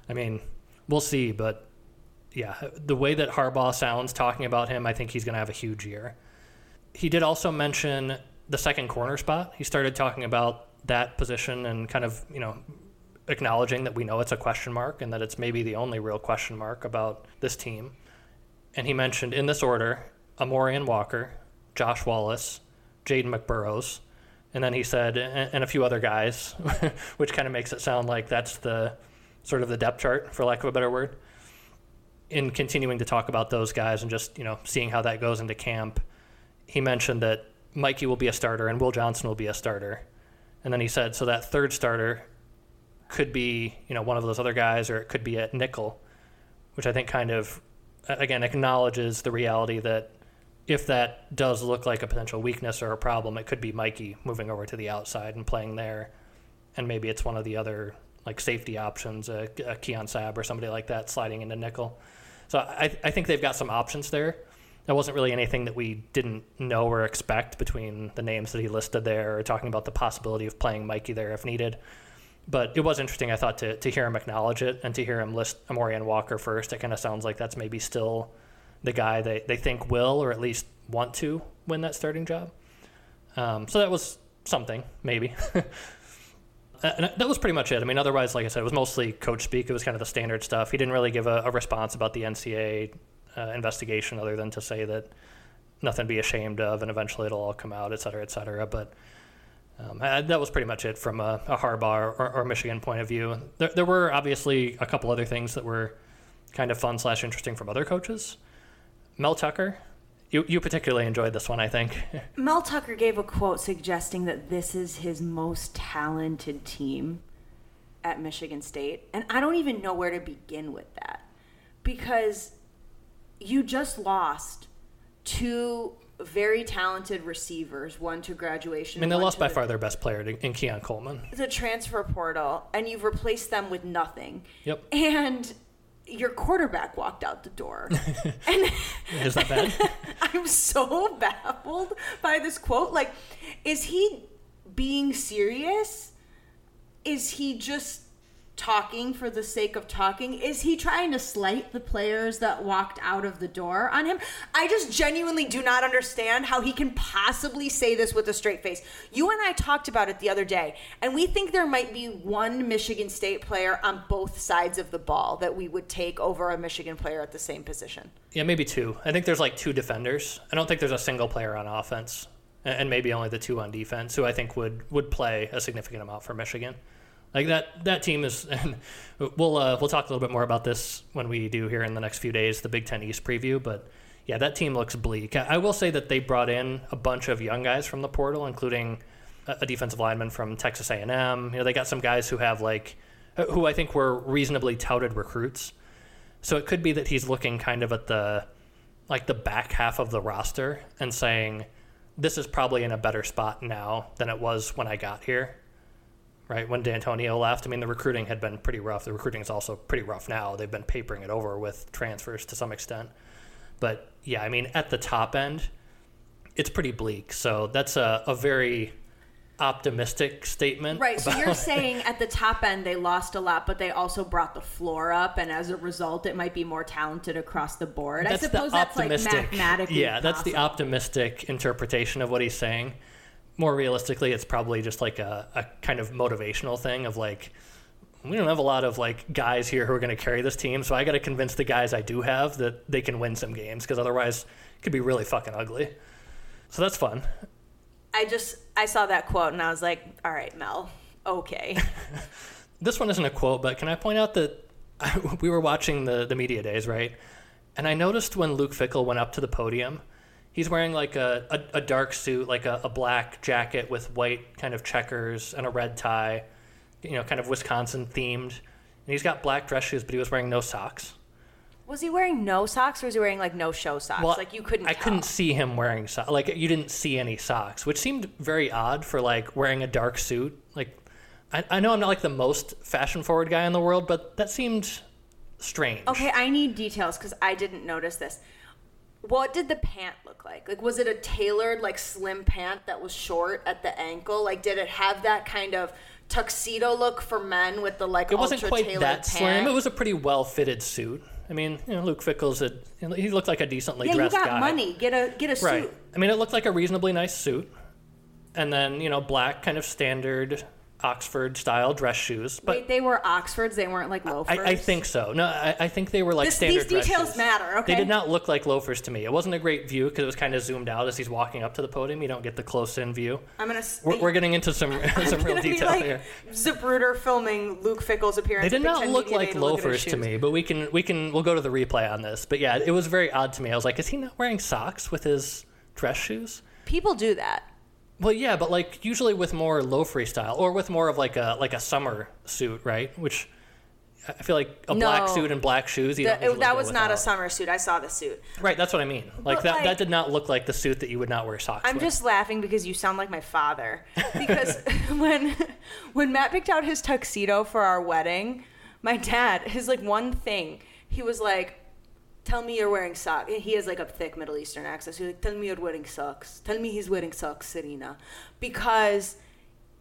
I mean, we'll see, but yeah, the way that Harbaugh sounds talking about him, I think he's going to have a huge year. He did also mention the second corner spot. He started talking about that position and kind of, you know, acknowledging that we know it's a question mark and that it's maybe the only real question mark about this team. And he mentioned in this order Amorion Walker, Josh Wallace, Ja'Den McBurrows, and then he said, and, a few other guys, which kind of makes it sound like that's the sort of the depth chart, for lack of a better word. In continuing to talk about those guys and just, you know, seeing how that goes into camp, he mentioned that Mikey will be a starter and Will Johnson will be a starter. And then he said, so that third starter could be, you know, one of those other guys, or it could be at nickel, which I think kind of, again, acknowledges the reality that if that does look like a potential weakness or a problem, it could be Mikey moving over to the outside and playing there, and maybe it's one of the other like safety options, a, a Keon Sabb or somebody like that sliding into nickel. So I, I think they've got some options there. There wasn't really anything that we didn't know or expect between the names that he listed there or talking about the possibility of playing Mikey there if needed. But it was interesting, I thought, to, to hear him acknowledge it and to hear him list Amorion Walker first. It kind of sounds like that's maybe still the guy they, they think will or at least want to win that starting job. Um, so that was something, maybe. and that was pretty much it. I mean, otherwise, like I said, it was mostly coach speak. It was kind of the standard stuff. He didn't really give a, a response about the NCAA uh, investigation other than to say that nothing to be ashamed of and eventually it'll all come out, et cetera, et cetera. But um, I, that was pretty much it from a, a Harbaugh or, or, Michigan point of view. There, there, were obviously a couple other things that were kind of fun slash interesting from other coaches. Mel Tucker, you, you particularly enjoyed this one, I think. Mel Tucker gave a quote suggesting that this is his most talented team at Michigan State. And I don't even know where to begin with that because you just lost two very talented receivers, one to graduation. I mean, they lost by the, far their best player to, in Keon Coleman. The transfer portal, and you've replaced them with nothing. Yep. And your quarterback walked out the door. and is that bad? I'm so baffled by this quote. Like, is he being serious? Is he just talking for the sake of talking? Is he trying to slight the players that walked out of the door on him? I just genuinely do not understand how he can possibly say this with a straight face. You and I talked about it the other day, and we think there might be one Michigan State player on both sides of the ball that we would take over a Michigan player at the same position. Yeah, maybe two. I think there's like two defenders. I don't think there's a single player on offense. And maybe only the two on defense, who I think would, would play a significant amount for Michigan. Like that that team is, and we'll uh, we'll talk a little bit more about this when we do here in the next few days the Big Ten East preview. But yeah, that team looks bleak. I will say that they brought in a bunch of young guys from the portal, including a defensive lineman from Texas A&M. You know, they got some guys who have like who I think were reasonably touted recruits. So it could be that he's looking kind of at the like the back half of the roster and saying this is probably in a better spot now than it was when I got here right? When Dantonio left, I mean, the recruiting had been pretty rough. The recruiting is also pretty rough now. They've been papering it over with transfers to some extent. But yeah, I mean, at the top end, it's pretty bleak. So that's a, a very optimistic statement. Right. So you're saying at the top end they lost a lot, but they also brought the floor up, and as a result, it might be more talented across the board. I suppose that's like mathematically. Yeah, that's possible. the optimistic interpretation of what he's saying more realistically, it's probably just like a, a kind of motivational thing of like, we don't have a lot of like guys here who are going to carry this team, so I got to convince the guys I do have that they can win some games because otherwise it could be really fucking ugly. So that's fun. I just I saw that quote and I was like, all right, Mel, okay. this one isn't a quote, but can I point out that we were watching the the media days, right? And I noticed when Luke Fickell went up to the podium he's wearing like a, a, a dark suit, like a, a, black jacket with white kind of checkers and a red tie, you know, kind of Wisconsin themed. And he's got black dress shoes, but he was wearing no socks. Was he wearing no socks or was he wearing like no show socks? Well, like you couldn't. I tell. couldn't see him wearing socks. Like you didn't see any socks, which seemed very odd for like wearing a dark suit. Like I, I know I'm not like the most fashion forward guy in the world, but that seemed strange. Okay, I need details because I didn't notice this what did the pant look like? Like, was it a tailored, like, slim pant that was short at the ankle? Like, did it have that kind of tuxedo look for men with the like? It wasn't quite that pant? slim. It was a pretty well fitted suit. I mean, you know, Luke Fickell's a he looked like a decently yeah, dressed guy. Yeah, you got guy. money. Get a get a suit. Right. I mean, it looked like a reasonably nice suit, and then you know, black kind of standard Oxford style dress shoes. But Wait, they were Oxfords. They weren't like loafers. I, I think so. No, I, I, think they were like this, standard. These details matter. Okay. They did not look like loafers to me. It wasn't a great view because it was kind of zoomed out as he's walking up to the podium. You don't get the close in view. I'm gonna. We're, we're getting into some some real detail like here. Zapruder filming Luke Fickell's appearance. They did not look like loafers to, to me, but we can we can we'll go to the replay on this. But yeah, it was very odd to me. I was like, is he not wearing socks with his dress shoes? People do that. Well, yeah, but like usually with more loafery style or with more of like a like a summer suit, right? Which I feel like a black suit and black shoes. You The- usually that was not a summer suit. I saw the suit. Right, that's what I mean. Like But, that. like- that did not look like the suit that you would not wear socks. I'm with. just laughing because you sound like my father. Because when when Matt picked out his tuxedo for our wedding, my dad, his like one thing, he was like, "Tell me you're wearing socks." He has like a thick Middle Eastern accent. So he's like, "Tell me you're wearing socks. Tell me he's wearing socks, Serena," because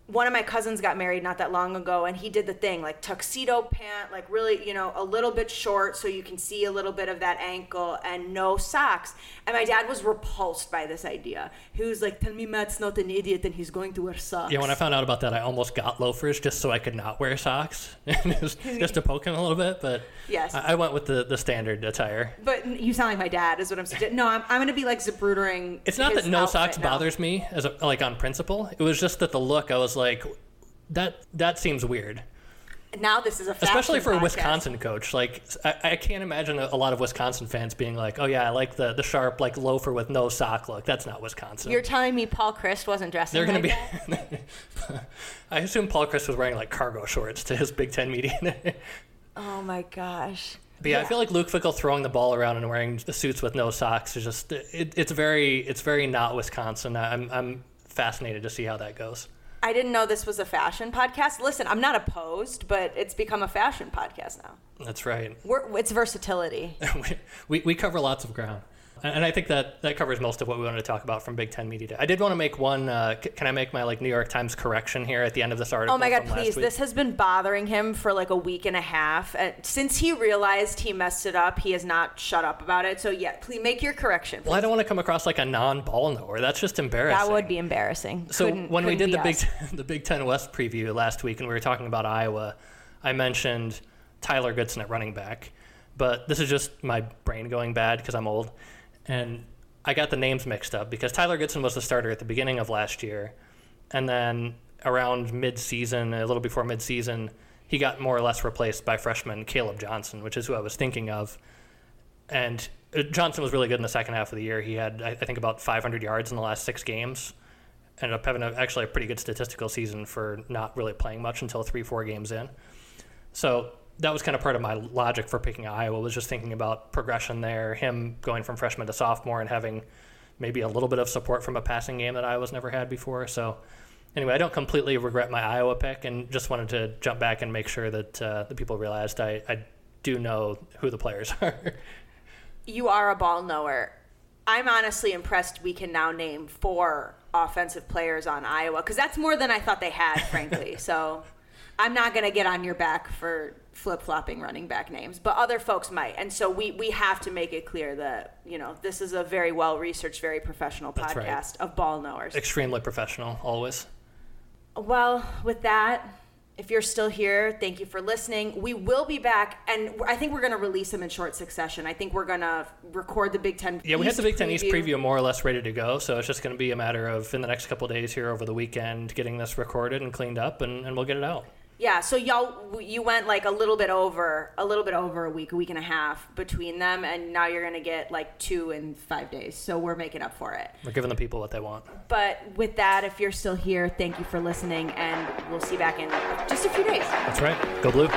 one of my cousins got married not that long ago and he did the thing like tuxedo pant like really you know a little bit short so you can see a little bit of that ankle and no socks and my dad was repulsed by this idea he was like tell me matt's not an idiot and he's going to wear socks Yeah, when I found out about that, I almost got loafers just so I could not wear socks, just, just to poke him a little bit. But Yes. I, I went with the, the standard attire. but you sound like my dad is what i'm saying no i'm, I'm gonna be like Zaprudering It's not that no socks now. bothers me as a, like on principle. It was just that the look. I was like, that that seems weird, now this is a especially for a. Wisconsin coach. Like I, I can't imagine a, a lot of Wisconsin fans being like, oh yeah, I like the the sharp like loafer with no sock look. That's not Wisconsin. you're telling me Paul Chryst wasn't dressing They're going to like be. I assume Paul Chryst was wearing like cargo shorts to his Big Ten meeting. oh my gosh yeah, I feel like Luke Fickell throwing the ball around and wearing the suits with no socks is just it, it's very it's very not Wisconsin. I'm I'm fascinated to see how that goes. I didn't know this was a fashion podcast. Listen, I'm not opposed, but it's become a fashion podcast now. That's right. We're, it's versatility. we, we cover lots of ground. And I think that that covers most of what we wanted to talk about from Big Ten Media Day. I did want to make one. Uh, c- can I make my like New York Times correction here at the end of this article? Oh my God, please. This has been bothering him for like a week and a half. And since he realized he messed it up, he has not shut up about it. So, yeah, please make your correction. Well, I don't want to come across like a non-ball knower. That's just embarrassing. that would be embarrassing. So Couldn't- when we couldn't did the Big the Big Ten West preview last week, and we were talking about Iowa, I mentioned Tyler Goodson at running back, but this is just my brain going bad because I'm old, and I got the names mixed up because Tyler Goodson was the starter at the beginning of last year, and then around mid-season, a little before mid-season, he got more or less replaced by freshman Kaleb Johnson, which is who I was thinking of, and. uh, Johnson was really good in the second half of the year. He had, I think, about 500 yards in the last six games ended up having a, actually a pretty good statistical season for not really playing much until three, four games in. So that was kind of part of my logic for picking Iowa was just thinking about progression there, him going from freshman to sophomore and having maybe a little bit of support from a passing game that Iowa's never had before. So anyway, I don't completely regret my Iowa pick and just wanted to jump back and make sure that uh, the people realized I, I do know who the players are. you are a ball knower. I'm honestly impressed we can now name four offensive players on Iowa because that's more than I thought they had, frankly. so I'm not going to get on your back for flip flopping running back names, but other folks might. And so we, we have to make it clear that, you know, this is a very well researched, very professional That's right. podcast of ball knowers. Extremely professional, always. Well, with that, if you're still here, thank you for listening. We will be back, and I think we're going to release them in short succession. I think we're going to record the Big Ten. Yeah, we had East the Big Ten East preview more or less ready to go, so it's just going to be a matter of in the next couple days here over the weekend getting this recorded and cleaned up, and, and we'll get it out. Yeah, so y'all, you went like a little bit over, a little bit over a week, a week and a half between them, and now you're going to get like two in five days. So we're making up for it. We're giving the people what they want. But with that, if you're still here, thank you for listening, and we'll see you back in just a few days. That's right. Go blue.